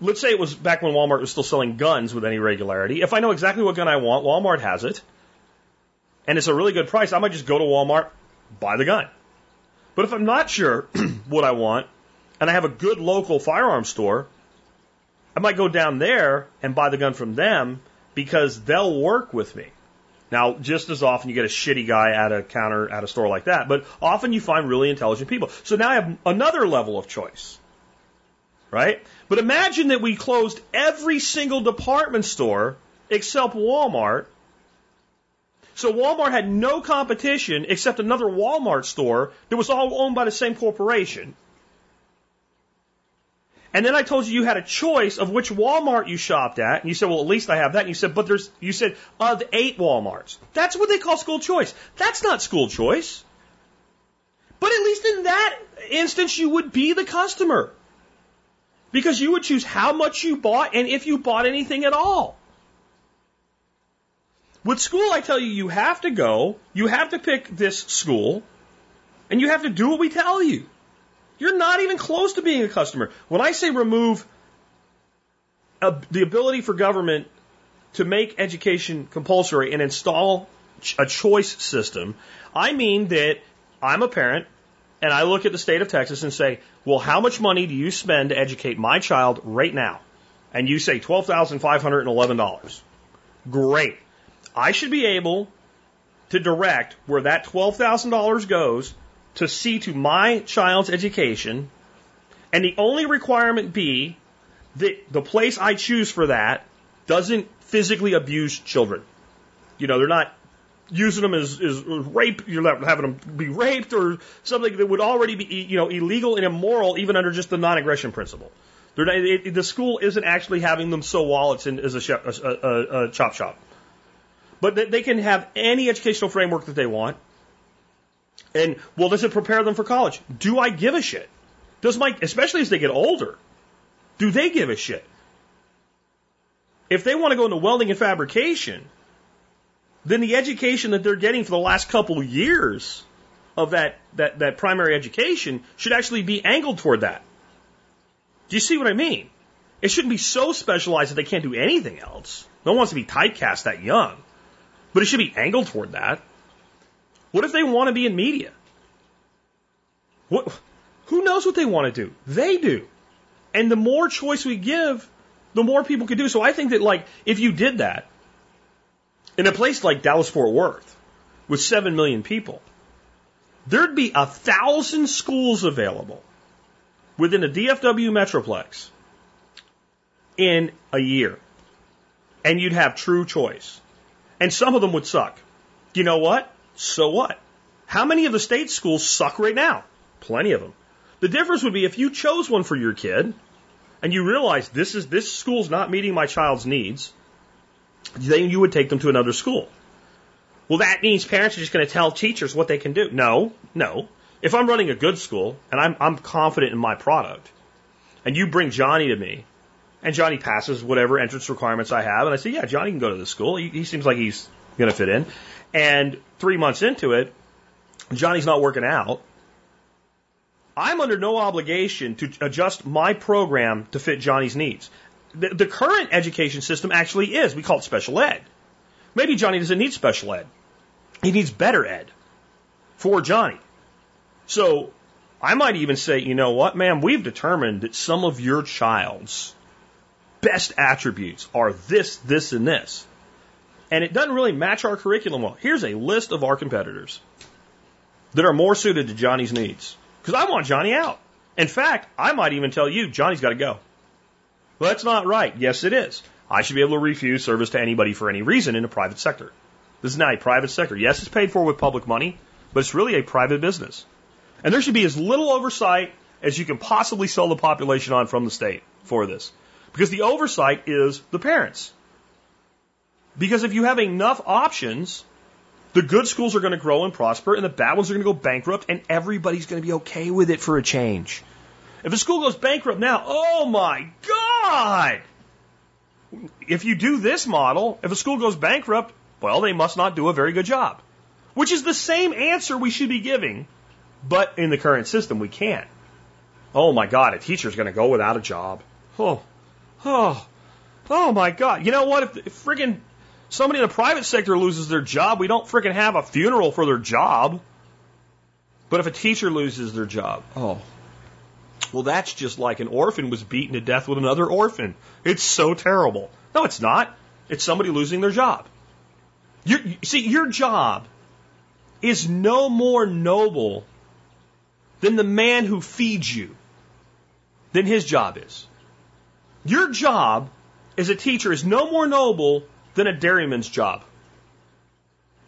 let's say it was back when Walmart was still selling guns with any regularity. If I know exactly what gun I want, Walmart has it, and it's a really good price, I might just go to Walmart, buy the gun. But if I'm not sure what I want, and I have a good local firearm store, I might go down there and buy the gun from them because they'll work with me. Now, just as often you get a shitty guy at a counter at a store like that, but often you find really intelligent people. So now I have another level of choice right? But imagine that we closed every single department store except Walmart. So Walmart had no competition except another Walmart store that was all owned by the same corporation. And then I told you you had a choice of which Walmart you shopped at, and you said, "Well, at least I have that." And you said, "But there's," you said, "of eight WalMarts." That's what they call school choice. That's not school choice. But at least in that instance, you would be the customer. Because you would choose how much you bought and if you bought anything at all. With school, I tell you, you have to go, you have to pick this school, and you have to do what we tell you. You're not even close to being a customer. When I say remove a, the ability for government to make education compulsory and install a choice system, I mean that I'm a parent and I look at the state of Texas and say, well, how much money do you spend to educate my child right now? And you say $12,511. Great. I should be able to direct where that $12,000 goes to see to my child's education. And the only requirement be that the place I choose for that doesn't physically abuse children. You know, they're not using them as, as rape, you're having them be raped or something that would already be, you know, illegal and immoral even under just the non-aggression principle. Not, it, the school isn't actually having them sew wallets in, as a, a, a, a chop shop. But they can have any educational framework that they want. And, well, does it prepare them for college? Do I give a shit? Does my, especially as they get older, do they give a shit? If they want to go into welding and fabrication, then the education that they're getting for the last couple of years of that, that, that primary education should actually be angled toward that. Do you see what I mean? It shouldn't be so specialized that they can't do anything else. No one wants to be typecast that young. But it should be angled toward that. What if they want to be in media? What, who knows what they want to do? They do. And the more choice we give, the more people can do. So I think that like, if you did that, in a place like Dallas Fort Worth, with 7 million people, there'd be a thousand schools available within a DFW Metroplex in a year. And you'd have true choice. And some of them would suck. You know what? So what? How many of the state schools suck right now? Plenty of them. The difference would be if you chose one for your kid and you realize this is this school's not meeting my child's needs, then you would take them to another school. Well, that means parents are just going to tell teachers what they can do. No, no. If I'm running a good school and I'm, I'm confident in my product, and you bring Johnny to me, and Johnny passes whatever entrance requirements I have, and I say, yeah, Johnny can go to the school. He, he seems like he's going to fit in. And three months into it, Johnny's not working out. I'm under no obligation to adjust my program to fit Johnny's needs. The, the current education system actually is. We call it special ed. Maybe Johnny doesn't need special ed. He needs better ed for Johnny. So I might even say, you know what, ma'am, we've determined that some of your child's best attributes are this, this, and this. And it doesn't really match our curriculum well. Here's a list of our competitors that are more suited to Johnny's needs. Because I want Johnny out. In fact, I might even tell you, Johnny's got to go. Well, that's not right. Yes, it is. I should be able to refuse service to anybody for any reason in the private sector. This is not a private sector. Yes, it's paid for with public money, but it's really a private business. And there should be as little oversight as you can possibly sell the population on from the state for this. Because the oversight is the parents. Because if you have enough options, the good schools are going to grow and prosper, and the bad ones are going to go bankrupt, and everybody's going to be okay with it for a change. If a school goes bankrupt now, oh my God! If you do this model, if a school goes bankrupt, well, they must not do a very good job. Which is the same answer we should be giving, but in the current system, we can't. Oh my God, a teacher's going to go without a job. Oh, oh, oh my God. You know what? If, if friggin' somebody in the private sector loses their job, we don't friggin' have a funeral for their job. But if a teacher loses their job, oh, well, that's just like an orphan was beaten to death with another orphan. It's so terrible. No, it's not. It's somebody losing their job. you see, your job is no more noble than the man who feeds you than his job is. Your job as a teacher is no more noble than a dairyman's job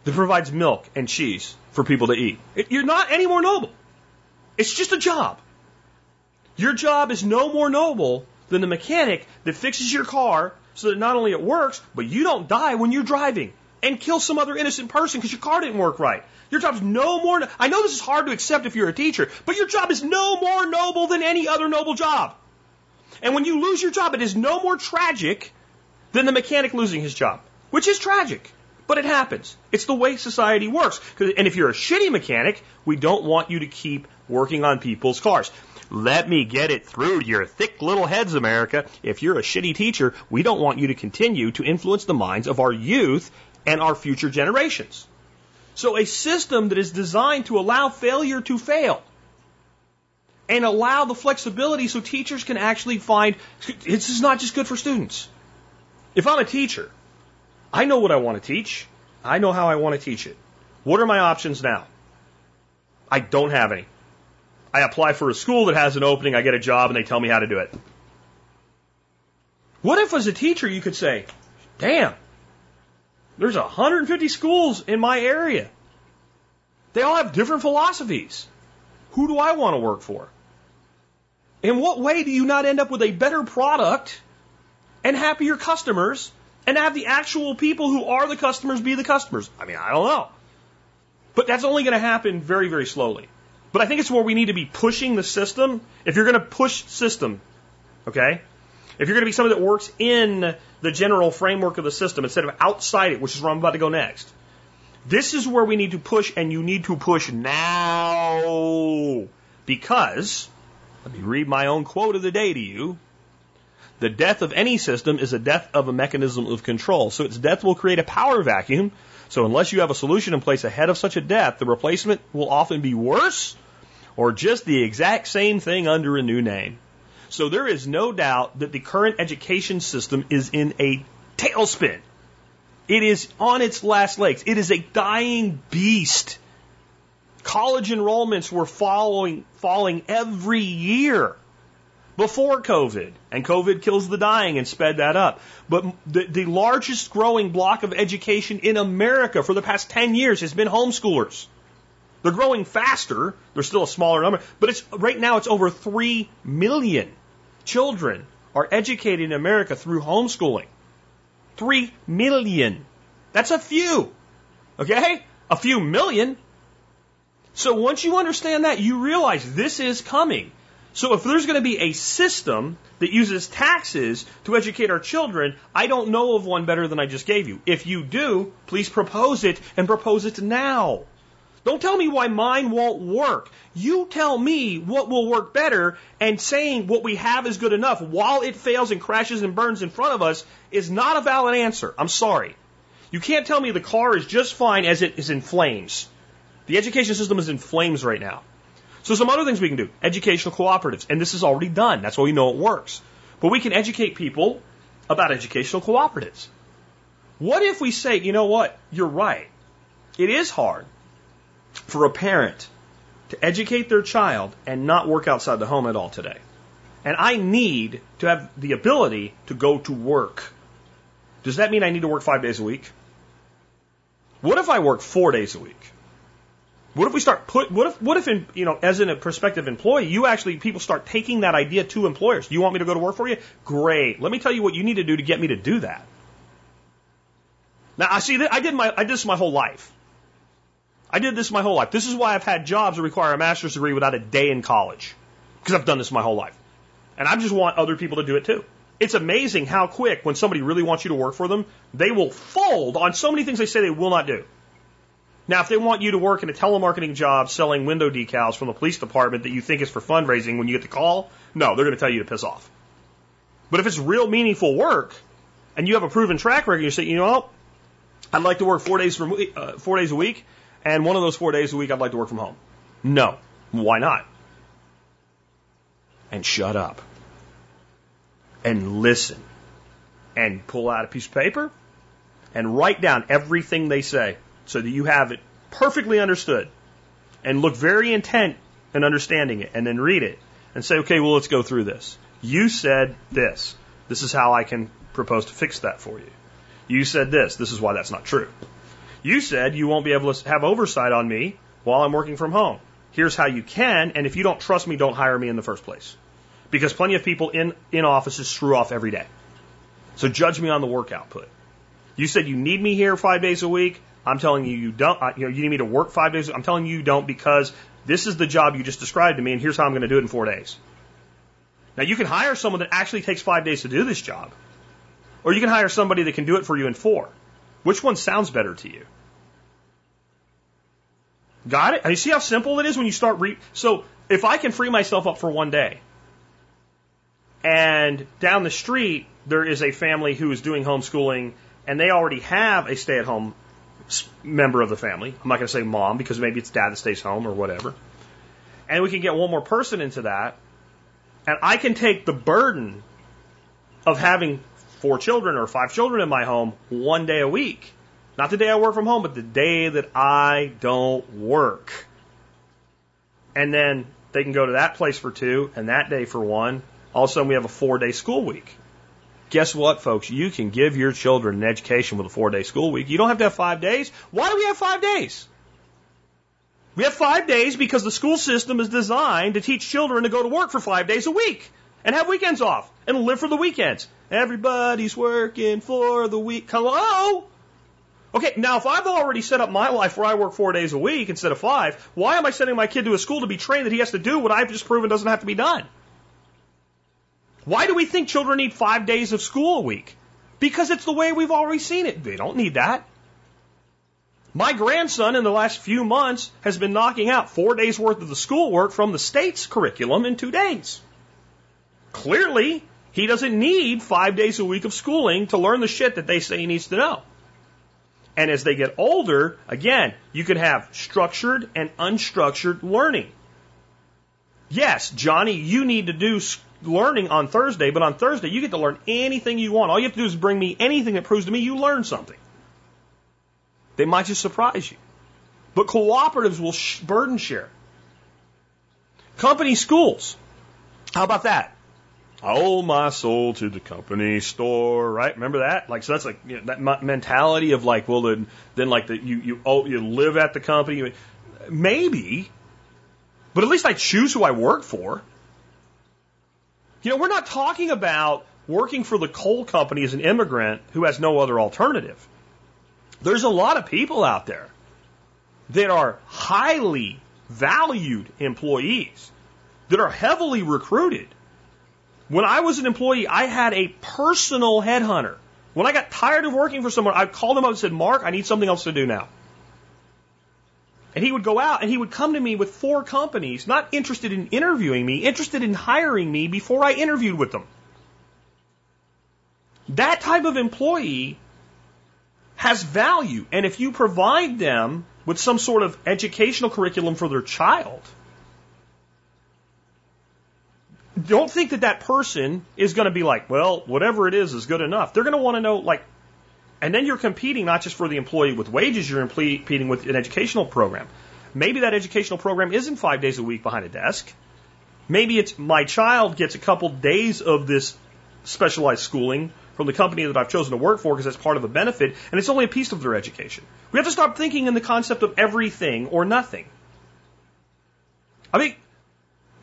that provides milk and cheese for people to eat. It, you're not any more noble. It's just a job. Your job is no more noble than the mechanic that fixes your car so that not only it works, but you don't die when you're driving and kill some other innocent person because your car didn't work right. Your job is no more. I know this is hard to accept if you're a teacher, but your job is no more noble than any other noble job. And when you lose your job, it is no more tragic than the mechanic losing his job, which is tragic. But it happens. It's the way society works. And if you're a shitty mechanic, we don't want you to keep working on people's cars. Let me get it through your thick little heads, America. If you're a shitty teacher, we don't want you to continue to influence the minds of our youth and our future generations. So a system that is designed to allow failure to fail and allow the flexibility so teachers can actually find this is not just good for students. If I'm a teacher, I know what I want to teach. I know how I want to teach it. What are my options now? I don't have any. I apply for a school that has an opening, I get a job, and they tell me how to do it. What if, as a teacher, you could say, damn, there's 150 schools in my area. They all have different philosophies. Who do I want to work for? In what way do you not end up with a better product and happier customers and have the actual people who are the customers be the customers? I mean, I don't know. But that's only going to happen very, very slowly. But I think it's where we need to be pushing the system. If you're going to push system, okay? If you're going to be somebody that works in the general framework of the system instead of outside it, which is where I'm about to go next, this is where we need to push, and you need to push now. Because, let me read my own quote of the day to you. The death of any system is a death of a mechanism of control. So its death will create a power vacuum so unless you have a solution in place ahead of such a death, the replacement will often be worse or just the exact same thing under a new name. So there is no doubt that the current education system is in a tailspin. It is on its last legs. It is a dying beast. College enrollments were following, falling every year before COVID, and COVID kills the dying and sped that up. But the, the largest growing block of education in America for the past 10 years has been homeschoolers. They're growing faster. They're still a smaller number, but it's right now it's over 3 million children are educated in America through homeschooling. 3 million. That's a few. Okay? A few million. So once you understand that, you realize this is coming. So if there's going to be a system that uses taxes to educate our children, I don't know of one better than I just gave you. If you do, please propose it and propose it now. Don't tell me why mine won't work. You tell me what will work better, and saying what we have is good enough while it fails and crashes and burns in front of us is not a valid answer. I'm sorry. You can't tell me the car is just fine as it is in flames. The education system is in flames right now. So some other things we can do. Educational cooperatives. And this is already done. That's why we know it works. But we can educate people about educational cooperatives. What if we say, you know what? You're right. It is hard for a parent to educate their child and not work outside the home at all today. And I need to have the ability to go to work. Does that mean I need to work five days a week? What if I work four days a week? What if we start put? What if? What if? In, you know, as in a prospective employee, you actually people start taking that idea to employers. Do you want me to go to work for you? Great. Let me tell you what you need to do to get me to do that. Now I see that I did my I did this my whole life. I did this my whole life. This is why I've had jobs that require a master's degree without a day in college because I've done this my whole life, and I just want other people to do it too. It's amazing how quick when somebody really wants you to work for them, they will fold on so many things they say they will not do. Now, if they want you to work in a telemarketing job selling window decals from the police department that you think is for fundraising when you get the call, no, they're going to tell you to piss off. But if it's real meaningful work and you have a proven track record, you say, you know, what? I'd like to work four days from uh, four days a week, and one of those four days a week I'd like to work from home. No, why not? And shut up and listen and pull out a piece of paper and write down everything they say so that you have it perfectly understood and look very intent in understanding it and then read it and say, okay, well, let's go through this. You said this. This is how I can propose to fix that for you. You said this. This is why that's not true. You said you won't be able to have oversight on me while I'm working from home. Here's how you can, and if you don't trust me, don't hire me in the first place. Because plenty of people in, in offices screw off every day. So judge me on the work output. You said you need me here five days a week. I'm telling you you don't. You know, you need me to work five days. I'm telling you you don't because this is the job you just described to me, and here's how I'm going to do it in four days. Now you can hire someone that actually takes five days to do this job, or you can hire somebody that can do it for you in four. Which one sounds better to you? Got it? You see how simple it is when you start re. So if I can free myself up for one day, and down the street there is a family who is doing homeschooling, and they already have a stay-at-home member of the family. I'm not going to say mom because maybe it's dad that stays home or whatever. And we can get one more person into that. And I can take the burden of having four children or five children in my home one day a week. Not the day I work from home, but the day that I don't work. And then they can go to that place for two and that day for one. All of a sudden we have a four day school week. Guess what, folks? You can give your children an education with a four day school week. You don't have to have five days. Why do we have five days? We have five days because the school system is designed to teach children to go to work for five days a week and have weekends off and live for the weekends. Everybody's working for the week. Hello? Okay, now if I've already set up my life where I work four days a week instead of five, why am I sending my kid to a school to be trained that he has to do what I've just proven doesn't have to be done? Why do we think children need five days of school a week? Because it's the way we've always seen it. They don't need that. My grandson in the last few months has been knocking out four days worth of the schoolwork from the state's curriculum in two days. Clearly, he doesn't need five days a week of schooling to learn the shit that they say he needs to know. And as they get older, again, you can have structured and unstructured learning. Yes, Johnny, you need to do learning on Thursday, but on Thursday you get to learn anything you want. All you have to do is bring me anything that proves to me you learned something. They might just surprise you. But cooperatives will sh- burden share. Company schools. How about that? I owe my soul to the company store, right? Remember that? Like, so that's like you know, that mentality of like, well, then, then like the, you, you, oh, you live at the company. Maybe, but at least I choose who I work for. You know, we're not talking about working for the coal company as an immigrant who has no other alternative. There's a lot of people out there that are highly valued employees that are heavily recruited. When I was an employee, I had a personal headhunter. When I got tired of working for someone, I called him up and said, Mark, I need something else to do now. And he would go out and he would come to me with four companies, not interested in interviewing me, interested in hiring me before I interviewed with them. That type of employee has value. And if you provide them with some sort of educational curriculum for their child, don't think that that person is going to be like, well, whatever it is is good enough. They're going to want to know, like, and then you're competing not just for the employee with wages, you're competing with an educational program. Maybe that educational program isn't five days a week behind a desk. Maybe it's my child gets a couple days of this specialized schooling from the company that I've chosen to work for because that's part of a benefit, and it's only a piece of their education. We have to stop thinking in the concept of everything or nothing. I mean,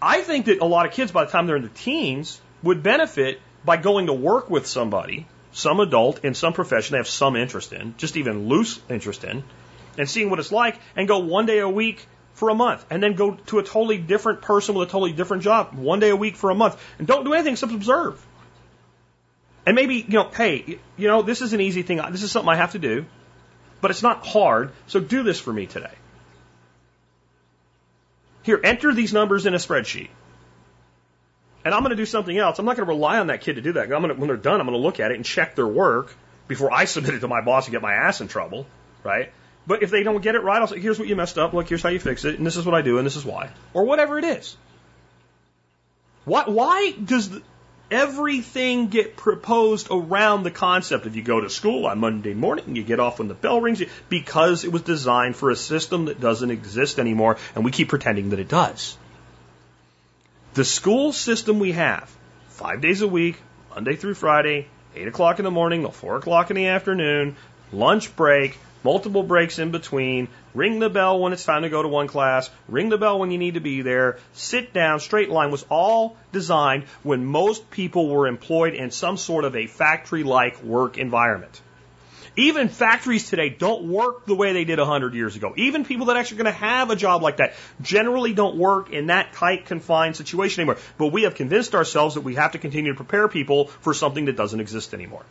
I think that a lot of kids, by the time they're in the teens, would benefit by going to work with somebody, some adult in some profession they have some interest in, just even loose interest in, and seeing what it's like, and go one day a week for a month, and then go to a totally different person with a totally different job one day a week for a month, and don't do anything except observe. And maybe, you know, hey, you know, this is an easy thing. This is something I have to do, but it's not hard. So do this for me today. Here, enter these numbers in a spreadsheet. And I'm going to do something else. I'm not going to rely on that kid to do that. I'm going to, when they're done, I'm going to look at it and check their work before I submit it to my boss and get my ass in trouble, right? But if they don't get it right, I'll say, here's what you messed up. Look, here's how you fix it. And this is what I do. And this is why. Or whatever it is. Why, why does the, everything get proposed around the concept of you go to school on Monday morning, and you get off when the bell rings, because it was designed for a system that doesn't exist anymore, and we keep pretending that it does. The school system we have, five days a week, Monday through Friday, 8 o'clock in the morning till 4 o'clock in the afternoon, lunch break, multiple breaks in between, ring the bell when it's time to go to one class, ring the bell when you need to be there, sit down, straight line was all designed when most people were employed in some sort of a factory like work environment. Even factories today don't work the way they did 100 years ago. Even people that actually are going to have a job like that generally don't work in that tight, confined situation anymore. But we have convinced ourselves that we have to continue to prepare people for something that doesn't exist anymore.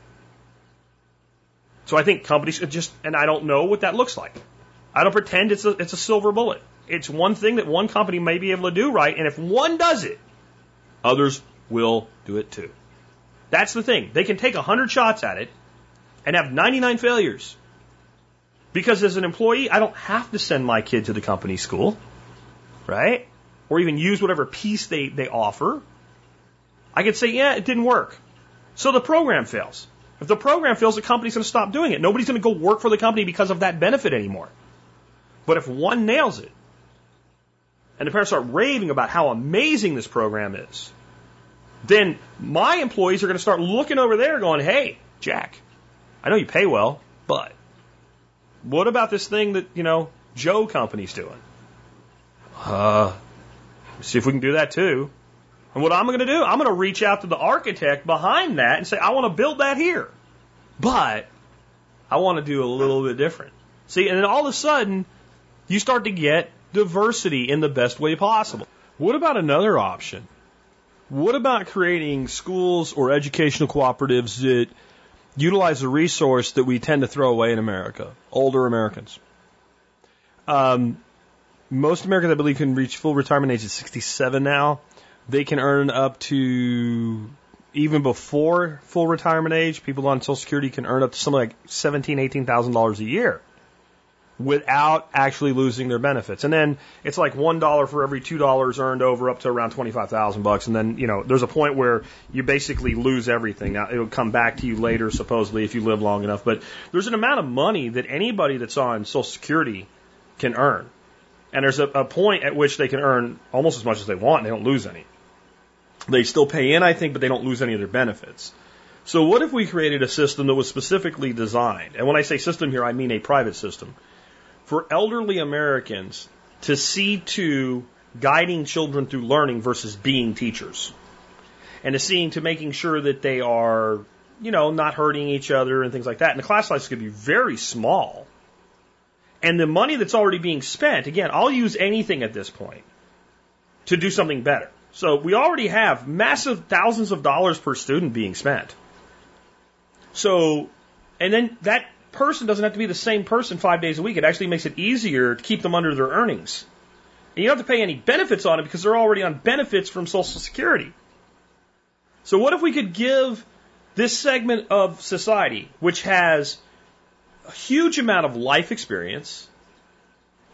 So I think companies just, and I don't know what that looks like. I don't pretend it's a, it's a silver bullet. It's one thing that one company may be able to do right, and if one does it, others will do it too. That's the thing. They can take 100 shots at it and have 99 failures. Because as an employee, I don't have to send my kid to the company school, right? Or even use whatever piece they, they offer. I could say, yeah, it didn't work. So the program fails. If the program fails, the company's going to stop doing it. Nobody's going to go work for the company because of that benefit anymore. But if one nails it, and the parents start raving about how amazing this program is, then my employees are going to start looking over there going, hey, Jack, I know you pay well, but what about this thing that, you know, Joe Company's doing? Uh, see if we can do that too. And what I'm going to do, I'm going to reach out to the architect behind that and say, I want to build that here. But I want to do a little bit different. See, and then all of a sudden, you start to get diversity in the best way possible. What about another option? What about creating schools or educational cooperatives that utilize a resource that we tend to throw away in America, older Americans? Um, most Americans, I believe, can reach full retirement age at 67 now. They can earn up to even before full retirement age. People on Social Security can earn up to something like seventeen, eighteen thousand dollars a year without actually losing their benefits. And then it's like one dollar for every two dollars earned over up to around twenty five thousand bucks. And then you know there's a point where you basically lose everything. Now it'll come back to you later, supposedly, if you live long enough. But there's an amount of money that anybody that's on Social Security can earn. And there's a, a point at which they can earn almost as much as they want and they don't lose any. They still pay in, I think, but they don't lose any of their benefits. So what if we created a system that was specifically designed, and when I say system here, I mean a private system, for elderly Americans to see to guiding children through learning versus being teachers. And to seeing to making sure that they are, you know, not hurting each other and things like that. And the class sizes could be very small. And the money that's already being spent, again, I'll use anything at this point to do something better. So we already have massive thousands of dollars per student being spent. So, and then that person doesn't have to be the same person five days a week. It actually makes it easier to keep them under their earnings. And you don't have to pay any benefits on it because they're already on benefits from Social Security. So what if we could give this segment of society, which has a huge amount of life experience,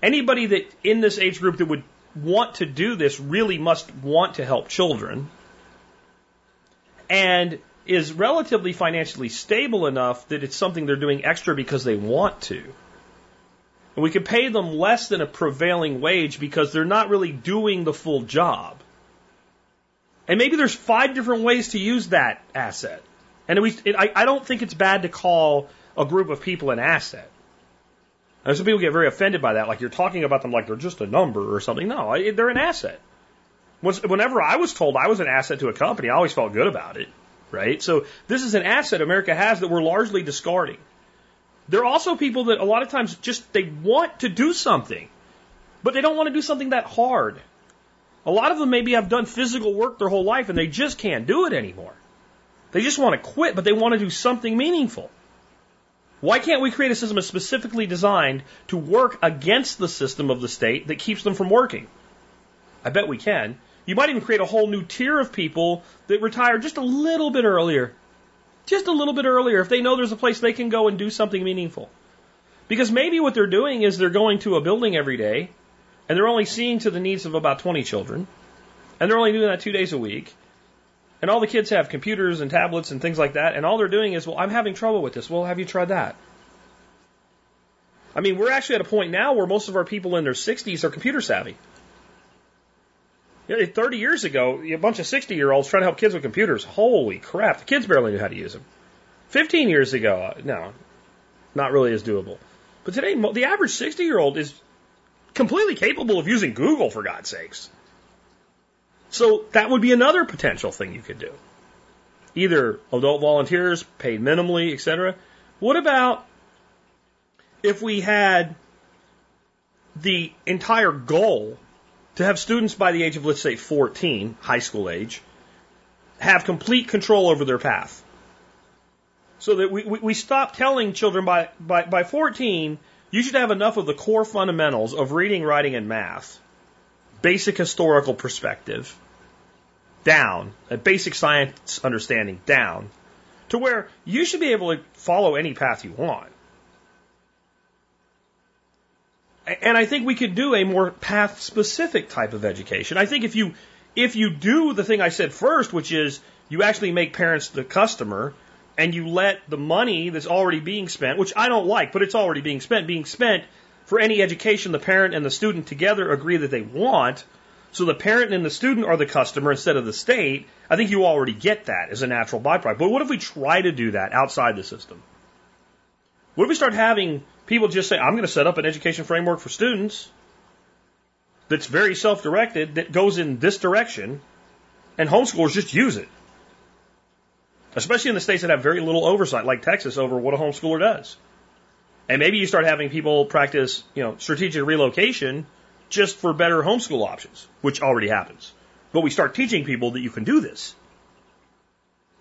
anybody that in this age group that would want to do this really must want to help children and is relatively financially stable enough that it's something they're doing extra because they want to. And we can pay them less than a prevailing wage because they're not really doing the full job. And maybe there's five different ways to use that asset. And we, it, I, I don't think it's bad to call a group of people an asset. And some people get very offended by that, like you're talking about them like they're just a number or something. No, I, they're an asset. Whenever I was told I was an asset to a company, I always felt good about it, right? So this is an asset America has that we're largely discarding. There are also people that a lot of times just they want to do something, but they don't want to do something that hard. A lot of them maybe have done physical work their whole life and they just can't do it anymore. They just want to quit, but they want to do something meaningful. Why can't we create a system that's specifically designed to work against the system of the state that keeps them from working? I bet we can. You might even create a whole new tier of people that retire just a little bit earlier. Just a little bit earlier if they know there's a place they can go and do something meaningful. Because maybe what they're doing is they're going to a building every day and they're only seeing to the needs of about 20 children and they're only doing that two days a week and all the kids have computers and tablets and things like that, and all they're doing is, well, I'm having trouble with this. Well, have you tried that? I mean, we're actually at a point now where most of our people in their 60s are computer savvy. 30 years ago, a bunch of 60 year olds trying to help kids with computers. Holy crap, the kids barely knew how to use them. 15 years ago, uh, no, not really as doable. But today, the average 60 year old is completely capable of using Google, for God's sakes. So that would be another potential thing you could do. Either adult volunteers, paid minimally, etc. What about if we had the entire goal to have students by the age of, let's say, 14, high school age, have complete control over their path? So that we, we, we stop telling children by, by, by 14, you should have enough of the core fundamentals of reading, writing, and math basic historical perspective down, a basic science understanding down, to where you should be able to follow any path you want. And I think we could do a more path specific type of education. I think if you if you do the thing I said first, which is you actually make parents the customer and you let the money that's already being spent, which I don't like, but it's already being spent, being spent for any education the parent and the student together agree that they want, so the parent and the student are the customer instead of the state, I think you already get that as a natural byproduct. But what if we try to do that outside the system? What if we start having people just say, I'm going to set up an education framework for students that's very self directed, that goes in this direction, and homeschoolers just use it? Especially in the states that have very little oversight, like Texas, over what a homeschooler does. And maybe you start having people practice, you know, strategic relocation just for better homeschool options, which already happens. But we start teaching people that you can do this.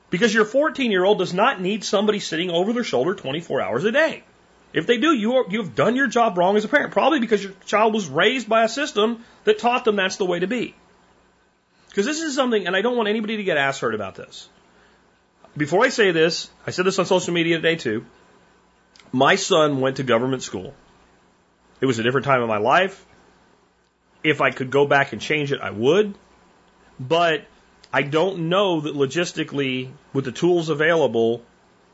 Because your 14 year old does not need somebody sitting over their shoulder 24 hours a day. If they do, you are, you've done your job wrong as a parent, probably because your child was raised by a system that taught them that's the way to be. Because this is something, and I don't want anybody to get ass hurt about this. Before I say this, I said this on social media today too. My son went to government school. It was a different time in my life. If I could go back and change it, I would. But I don't know that logistically, with the tools available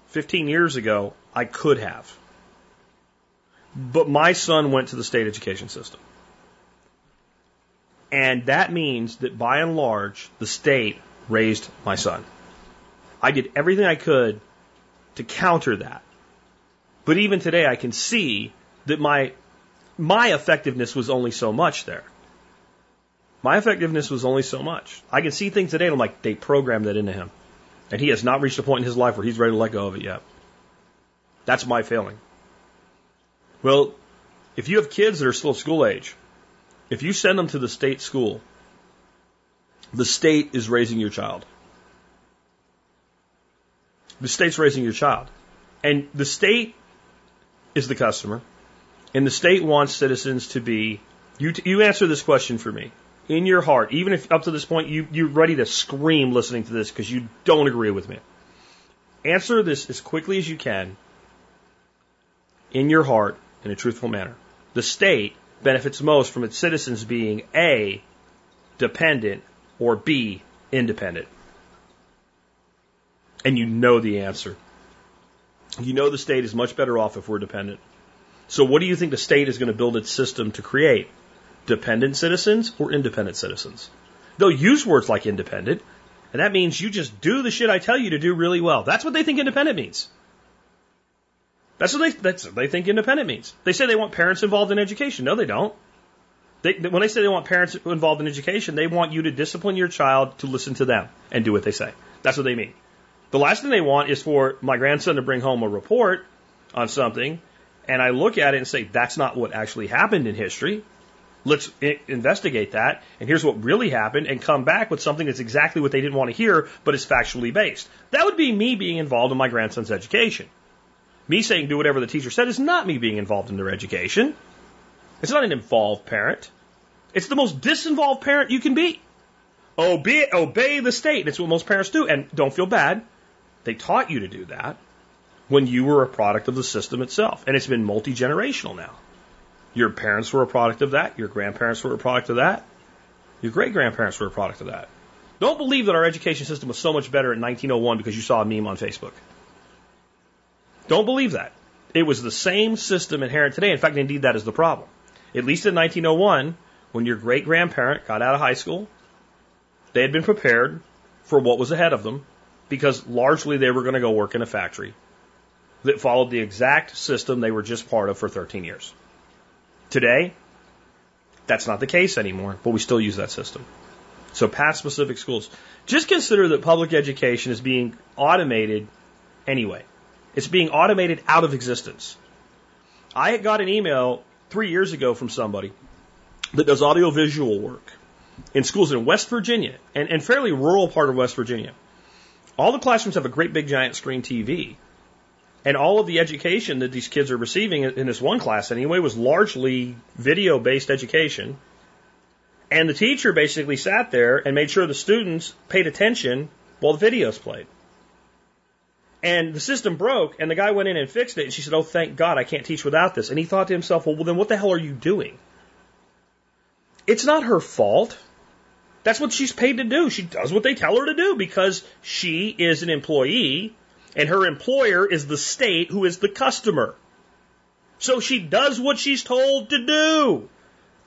15 years ago, I could have. But my son went to the state education system. And that means that by and large, the state raised my son. I did everything I could to counter that. But even today, I can see that my, my effectiveness was only so much there. My effectiveness was only so much. I can see things today and I'm like, they programmed that into him. And he has not reached a point in his life where he's ready to let go of it yet. That's my failing. Well, If you have kids that are still school age, if you send them to the state school, the state is raising your child. The state's raising your child. And the state is the customer. And the state wants citizens to be, you, you answer this question for me. In your heart, even if up to this point you, you're ready to scream listening to this because you don't agree with me. Answer this as quickly as you can in your heart in a truthful manner. The state benefits most from its citizens being A, dependent, or B, independent. And you know the answer. You know the state is much better off if we're dependent. So what do you think the state is going to build its system to create? Dependent citizens or independent citizens? They'll use words like independent, and that means you just do the shit I tell you to do really well. That's what they think independent means. That's what they, that's what they think independent means. They say they want parents involved in education. No, they don't. They, when they say they want parents involved in education, they want you to discipline your child to listen to them and do what they say. That's what they mean. The last thing they want is for my grandson to bring home a report on something, and I look at it and say, that's not what actually happened in history. Let's investigate that, and here's what really happened, and come back with something that's exactly what they didn't want to hear, but is factually based. That would be me being involved in my grandson's education. Me saying do whatever the teacher said is not me being involved in their education. It's not an involved parent. It's the most disinvolved parent you can be. Obey, obey the state. That's what most parents do. And don't feel bad. They taught you to do that when you were a product of the system itself. And it's been multi generational now. Your parents were a product of that. Your grandparents were a product of that. Your great grandparents were a product of that. Don't believe that our education system was so much better in 1901 because you saw a meme on Facebook. Don't believe that. It was the same system inherent today. In fact, indeed, that is the problem. At least in 1901, when your great grandparent got out of high school, they had been prepared for what was ahead of them because largely they were going to go work in a factory that followed the exact system they were just part of for 13 years. Today, that's not the case anymore, but we still use that system. So, past specific schools. Just consider that public education is being automated anyway. It's being automated out of existence. I got an email three years ago from somebody that does audiovisual work in schools in West Virginia and, and fairly rural part of West Virginia. All the classrooms have a great big giant screen TV. And all of the education that these kids are receiving in this one class anyway was largely video based education. And the teacher basically sat there and made sure the students paid attention while the videos played. And the system broke, and the guy went in and fixed it. And she said, Oh, thank God, I can't teach without this. And he thought to himself, Well, well then what the hell are you doing? It's not her fault. That's what she's paid to do. She does what they tell her to do because she is an employee and her employer is the state who is the customer. So she does what she's told to do,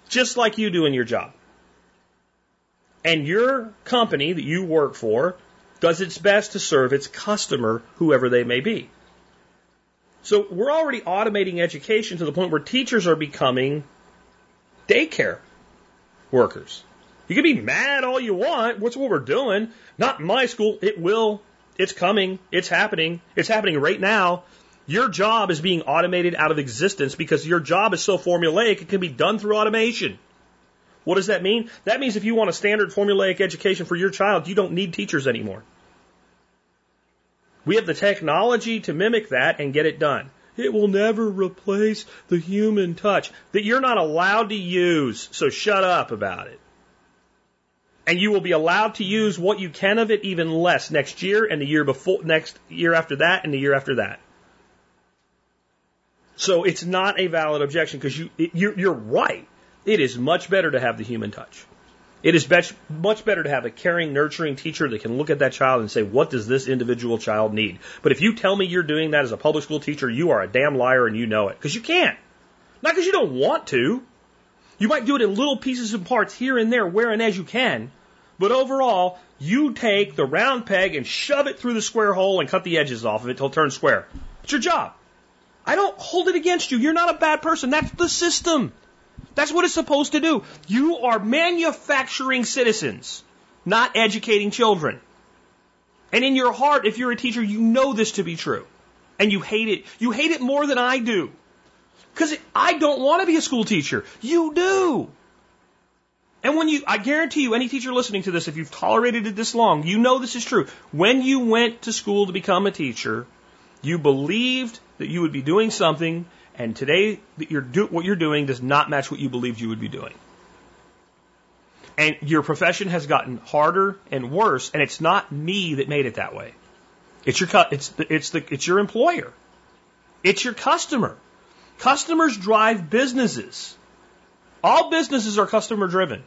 just like you do in your job. And your company that you work for does its best to serve its customer, whoever they may be. So we're already automating education to the point where teachers are becoming daycare workers. You can be mad all you want. What's what we're doing? Not in my school. It will. It's coming. It's happening. It's happening right now. Your job is being automated out of existence because your job is so formulaic it can be done through automation. What does that mean? That means if you want a standard formulaic education for your child, you don't need teachers anymore. We have the technology to mimic that and get it done. It will never replace the human touch that you're not allowed to use, so shut up about it. And you will be allowed to use what you can of it even less next year and the year before, next year after that and the year after that. So it's not a valid objection because you, you're, you're right. It is much better to have the human touch. It is much better to have a caring, nurturing teacher that can look at that child and say, what does this individual child need? But if you tell me you're doing that as a public school teacher, you are a damn liar and you know it. Because you can't. Not because you don't want to. You might do it in little pieces and parts here and there, where and as you can. But overall, you take the round peg and shove it through the square hole and cut the edges off of it till it turns square. It's your job. I don't hold it against you. You're not a bad person. That's the system. That's what it's supposed to do. You are manufacturing citizens, not educating children. And in your heart, if you're a teacher, you know this to be true. And you hate it. You hate it more than I do. Because I don't want to be a school teacher. You do. And when you, I guarantee you, any teacher listening to this, if you've tolerated it this long, you know this is true. When you went to school to become a teacher, you believed that you would be doing something, and today you're do, what you're doing does not match what you believed you would be doing. And your profession has gotten harder and worse, and it's not me that made it that way. It's your it's the, it's the it's your employer. It's your customer. Customers drive businesses. All businesses are customer driven.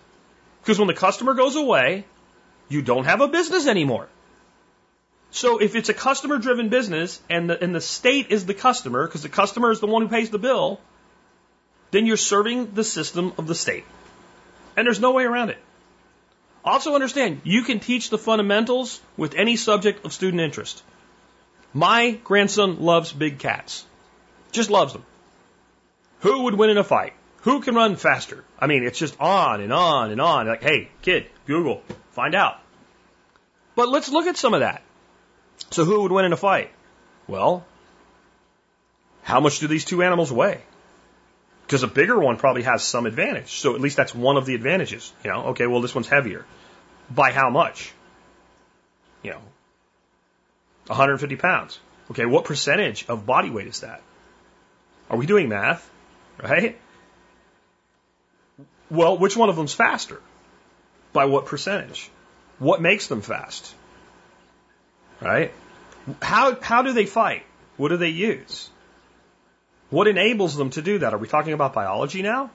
Because when the customer goes away, you don't have a business anymore. So if it's a customer driven business and the, and the state is the customer, because the customer is the one who pays the bill, then you're serving the system of the state. And there's no way around it. Also understand, you can teach the fundamentals with any subject of student interest. My grandson loves big cats. Just loves them. Who would win in a fight? Who can run faster? I mean, it's just on and on and on. Like, hey, kid, Google, find out. But let's look at some of that. So who would win in a fight? Well, how much do these two animals weigh? Because a bigger one probably has some advantage. So at least that's one of the advantages. You know, okay, well, this one's heavier. By how much? You know, 150 pounds. Okay, what percentage of body weight is that? Are we doing math? Right? Well, which one of them's faster? By what percentage? What makes them fast? Right? How, how do they fight? What do they use? What enables them to do that? Are we talking about biology now?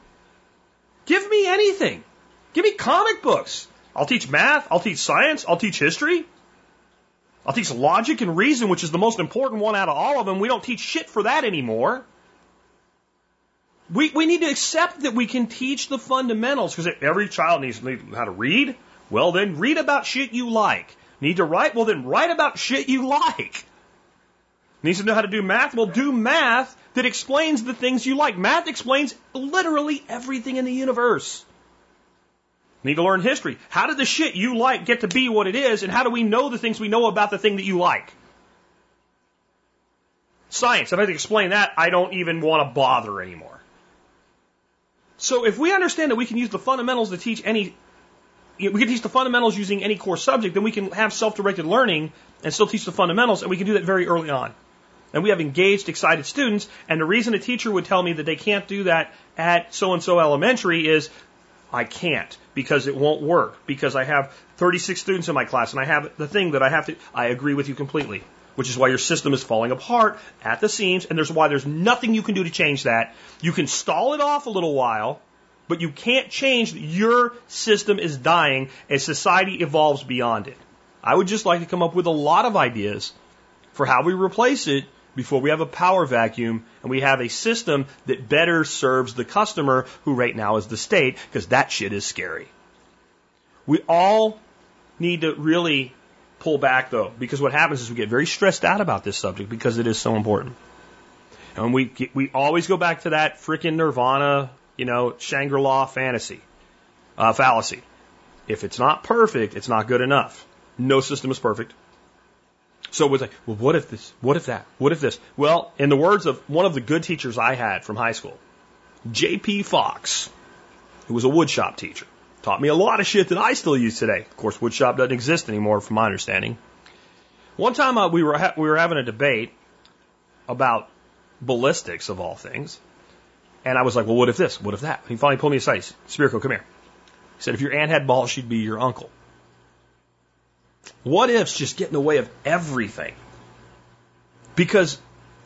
Give me anything. Give me comic books. I'll teach math. I'll teach science. I'll teach history. I'll teach logic and reason, which is the most important one out of all of them. We don't teach shit for that anymore. We, we need to accept that we can teach the fundamentals because every child needs to know how to read. Well, then read about shit you like. Need to write? Well, then write about shit you like. Needs to know how to do math? Well, do math that explains the things you like. Math explains literally everything in the universe. Need to learn history. How did the shit you like get to be what it is, and how do we know the things we know about the thing that you like? Science. If I have to explain that, I don't even want to bother anymore. So if we understand that we can use the fundamentals to teach any, we can teach the fundamentals using any core subject, then we can have self-directed learning and still teach the fundamentals, and we can do that very early on. And we have engaged, excited students, and the reason a teacher would tell me that they can't do that at so-and-so elementary is, I can't, because it won't work, because I have 36 students in my class, and I have the thing that I have to, I agree with you completely which is why your system is falling apart at the seams, and there's why there's nothing you can do to change that. You can stall it off a little while, but you can't change that your system is dying as society evolves beyond it. I would just like to come up with a lot of ideas for how we replace it before we have a power vacuum and we have a system that better serves the customer who right now is the state because that shit is scary. We all need to really pull back though, because what happens is we get very stressed out about this subject because it is so important. And we we always go back to that freaking Nirvana, you know, Shangri-La fantasy, uh, fallacy. If it's not perfect, it's not good enough. No system is perfect. So it was like, well, what if this? What if that? What if this? Well, in the words of one of the good teachers I had from high school, J.P. Fox, who was a woodshop teacher, Taught me a lot of shit that I still use today. Of course, woodshop doesn't exist anymore, from my understanding. One time uh, we were ha- we were having a debate about ballistics of all things, and I was like, "Well, what if this? What if that?" He finally pulled me aside. "Spirko, come here." He said, "If your aunt had balls, she'd be your uncle." What ifs just get in the way of everything? Because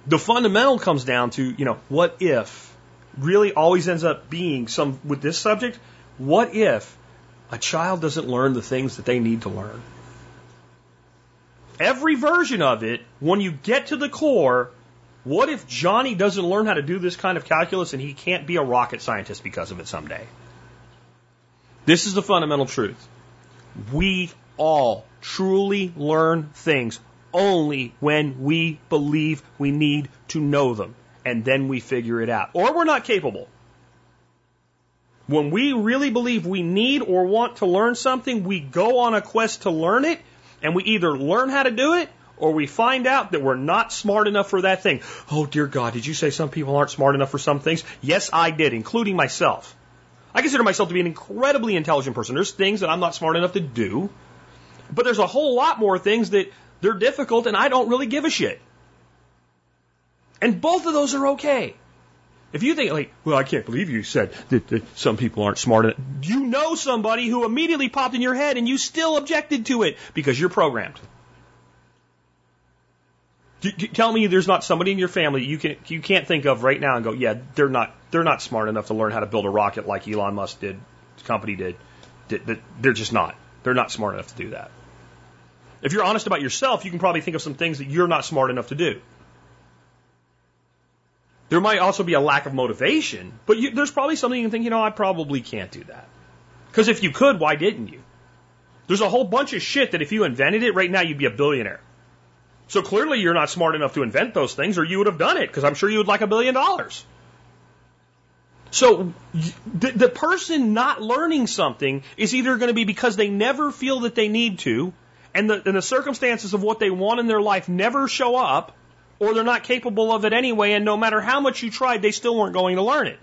the fundamental comes down to, you know, what if really always ends up being some with this subject what if a child doesn't learn the things that they need to learn? Every version of it, when you get to the core, what if Johnny doesn't learn how to do this kind of calculus and he can't be a rocket scientist because of it someday? This is the fundamental truth. We all truly learn things only when we believe we need to know them and then we figure it out. Or we're not capable. When we really believe we need or want to learn something, we go on a quest to learn it, and we either learn how to do it or we find out that we're not smart enough for that thing. Oh dear God, did you say some people aren't smart enough for some things? Yes, I did, including myself. I consider myself to be an incredibly intelligent person. There's things that I'm not smart enough to do, but there's a whole lot more things that they're difficult and I don't really give a shit. And both of those are okay. If you think like, well, I can't believe you said that, that some people aren't smart enough. You know somebody who immediately popped in your head and you still objected to it because you're programmed. Tell me there's not somebody in your family you can you can't think of right now and go, yeah, they're not they're not smart enough to learn how to build a rocket like Elon Musk did, the company did. They're just not. They're not smart enough to do that. If you're honest about yourself, you can probably think of some things that you're not smart enough to do. There might also be a lack of motivation, but you, there's probably something you can think, you know, I probably can't do that. Because if you could, why didn't you? There's a whole bunch of shit that if you invented it right now, you'd be a billionaire. So clearly you're not smart enough to invent those things, or you would have done it, because I'm sure you would like a billion dollars. So the, the person not learning something is either going to be because they never feel that they need to, and the, and the circumstances of what they want in their life never show up, or they're not capable of it anyway, and no matter how much you tried, they still weren't going to learn it.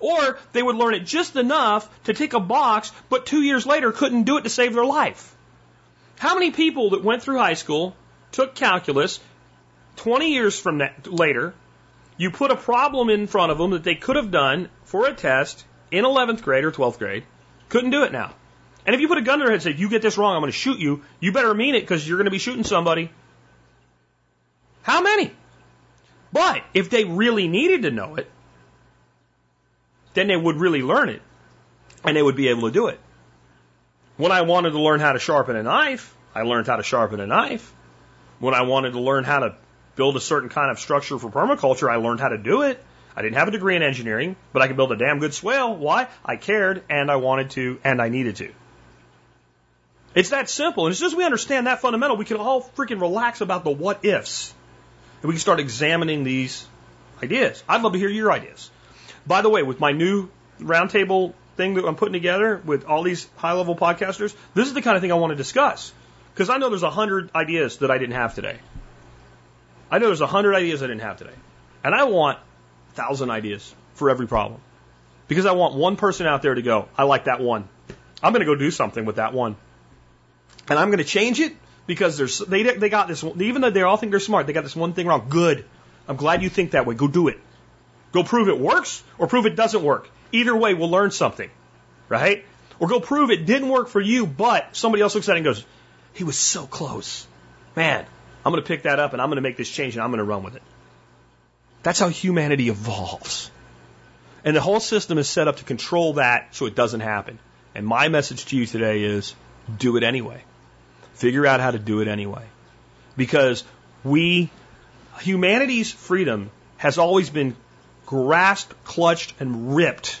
Or they would learn it just enough to tick a box, but two years later couldn't do it to save their life. How many people that went through high school, took calculus, 20 years from that, later, you put a problem in front of them that they could have done for a test in 11th grade or 12th grade, couldn't do it now. And if you put a gun to their head and say, you get this wrong, I'm going to shoot you, you better mean it because you're going to be shooting somebody. How many? But if they really needed to know it, then they would really learn it and they would be able to do it. When I wanted to learn how to sharpen a knife, I learned how to sharpen a knife. When I wanted to learn how to build a certain kind of structure for permaculture, I learned how to do it. I didn't have a degree in engineering, but I could build a damn good swale. Why? I cared and I wanted to and I needed to. It's that simple. And as soon as we understand that fundamental, we can all freaking relax about the what ifs. And we can start examining these ideas. I'd love to hear your ideas. By the way, with my new roundtable thing that I'm putting together with all these high level podcasters, this is the kind of thing I want to discuss. Because I know there's a hundred ideas that I didn't have today. I know there's a hundred ideas I didn't have today. And I want a thousand ideas for every problem. Because I want one person out there to go, I like that one. I'm going to go do something with that one. And I'm going to change it because there's they they got this one. even though they all think they're smart, they got this one thing wrong. Good. I'm glad you think that way. Go do it. Go prove it works or prove it doesn't work. Either way, we'll learn something, right? Or go prove it didn't work for you, but somebody else looks at it and goes, "He was so close." Man, I'm going to pick that up and I'm going to make this change and I'm going to run with it. That's how humanity evolves. And the whole system is set up to control that so it doesn't happen. And my message to you today is do it anyway. Figure out how to do it anyway. Because we, humanity's freedom has always been grasped, clutched, and ripped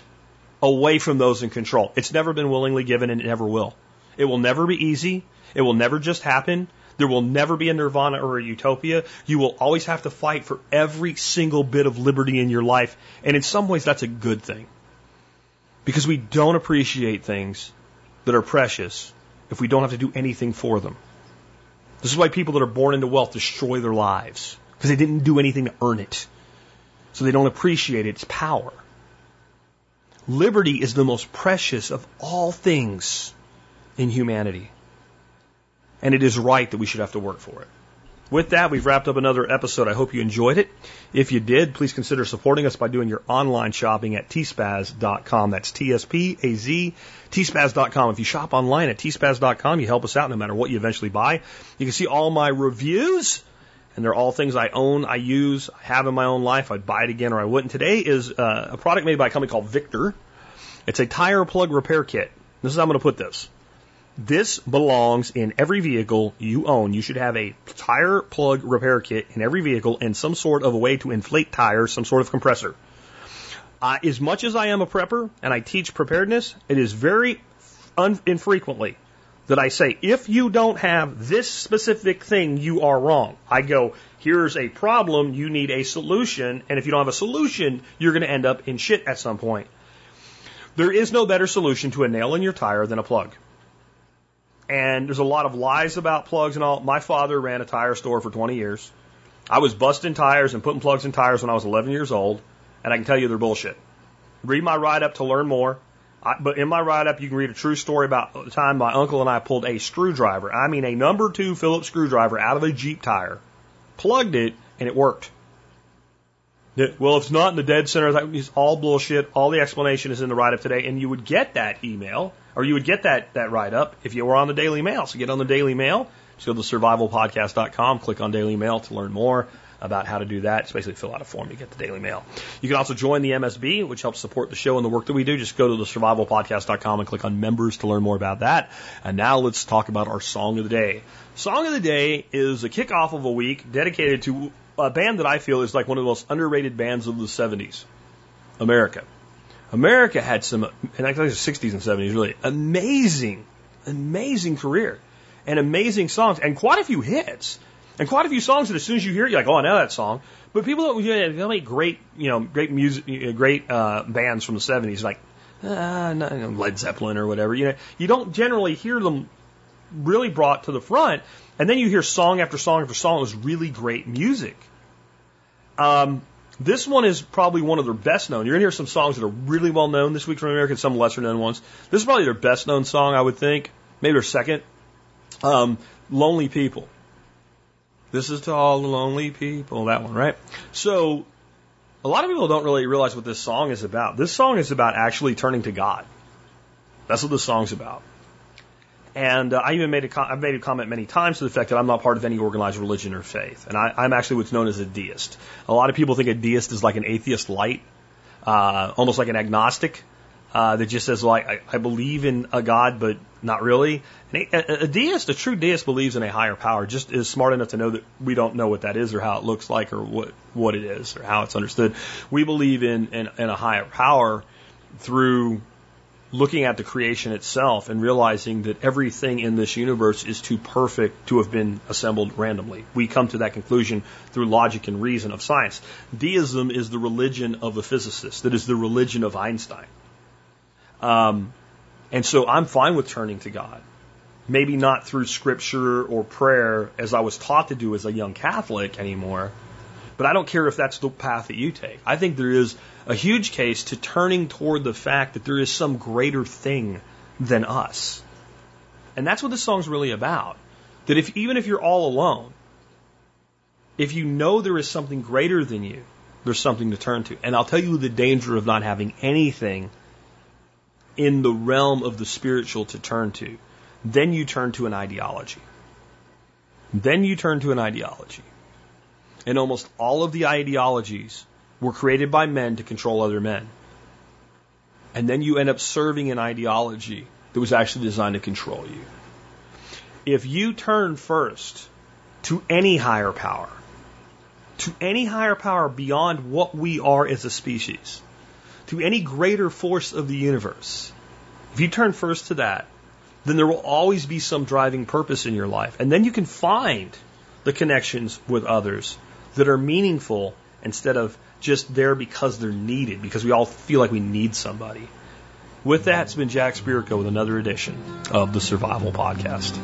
away from those in control. It's never been willingly given and it never will. It will never be easy. It will never just happen. There will never be a nirvana or a utopia. You will always have to fight for every single bit of liberty in your life. And in some ways, that's a good thing. Because we don't appreciate things that are precious if we don't have to do anything for them. This is why people that are born into wealth destroy their lives because they didn't do anything to earn it. So they don't appreciate its power. Liberty is the most precious of all things in humanity. And it is right that we should have to work for it. With that, we've wrapped up another episode. I hope you enjoyed it. If you did, please consider supporting us by doing your online shopping at tspaz.com. That's T-S-P-A-Z, tspaz.com. If you shop online at tspaz.com, you help us out no matter what you eventually buy. You can see all my reviews, and they're all things I own, I use, I have in my own life. I'd buy it again or I wouldn't. Today is uh, a product made by a company called Victor. It's a tire plug repair kit. This is how I'm going to put this. This belongs in every vehicle you own. You should have a tire plug repair kit in every vehicle and some sort of a way to inflate tires, some sort of compressor. Uh, as much as I am a prepper and I teach preparedness, it is very infrequently that I say, if you don't have this specific thing, you are wrong. I go, here's a problem, you need a solution, and if you don't have a solution, you're going to end up in shit at some point. There is no better solution to a nail in your tire than a plug. And there's a lot of lies about plugs and all. My father ran a tire store for 20 years. I was busting tires and putting plugs in tires when I was 11 years old, and I can tell you they're bullshit. Read my write up to learn more. I, but in my write up, you can read a true story about the time my uncle and I pulled a screwdriver. I mean, a number two Phillips screwdriver out of a Jeep tire, plugged it, and it worked. Well, if it's not in the dead center, it's all bullshit. All the explanation is in the write up today, and you would get that email or you would get that that write up if you were on the Daily Mail. So get on the Daily Mail. Just go to survivalpodcast.com, click on Daily Mail to learn more about how to do that. Just basically fill out a form to get the Daily Mail. You can also join the MSB, which helps support the show and the work that we do. Just go to the survivalpodcast.com and click on members to learn more about that. And now let's talk about our song of the day. Song of the day is a kickoff of a week dedicated to a band that I feel is like one of the most underrated bands of the 70s, America. America had some, and I think the 60s and 70s, really amazing, amazing career and amazing songs and quite a few hits and quite a few songs that as soon as you hear it, you're like, oh, I know that song. But people don't, you know, make great, you know, great music, great uh, bands from the 70s, like uh, Led Zeppelin or whatever. You know, you don't generally hear them really brought to the front. And then you hear song after song after song. It was really great music. Um, this one is probably one of their best known. You're going to hear some songs that are really well known this week from America and some lesser known ones. This is probably their best known song, I would think. Maybe their second. Um, Lonely People. This is to all the lonely people. That one, right? So, a lot of people don't really realize what this song is about. This song is about actually turning to God. That's what this song's about. And uh, I even made a I've made a comment many times to the fact that I'm not part of any organized religion or faith, and I, I'm actually what's known as a deist. A lot of people think a deist is like an atheist light, uh, almost like an agnostic uh, that just says, "Well, I, believe in a God, but not really." A, a deist, a true deist, believes in a higher power. Just is smart enough to know that we don't know what that is, or how it looks like, or what what it is, or how it's understood. We believe in in, in a higher power through looking at the creation itself and realizing that everything in this universe is too perfect to have been assembled randomly. We come to that conclusion through logic and reason of science. Deism is the religion of a physicist, that is the religion of Einstein. Um, and so I'm fine with turning to God. Maybe not through scripture or prayer as I was taught to do as a young Catholic anymore, but I don't care if that's the path that you take. I think there is a huge case to turning toward the fact that there is some greater thing than us. And that's what this song's really about. That if even if you're all alone, if you know there is something greater than you, there's something to turn to. And I'll tell you the danger of not having anything in the realm of the spiritual to turn to. Then you turn to an ideology. Then you turn to an ideology. And almost all of the ideologies were created by men to control other men. And then you end up serving an ideology that was actually designed to control you. If you turn first to any higher power, to any higher power beyond what we are as a species, to any greater force of the universe, if you turn first to that, then there will always be some driving purpose in your life. And then you can find the connections with others that are meaningful instead of just there because they're needed, because we all feel like we need somebody. With that, it's been Jack Spirko with another edition of the Survival Podcast.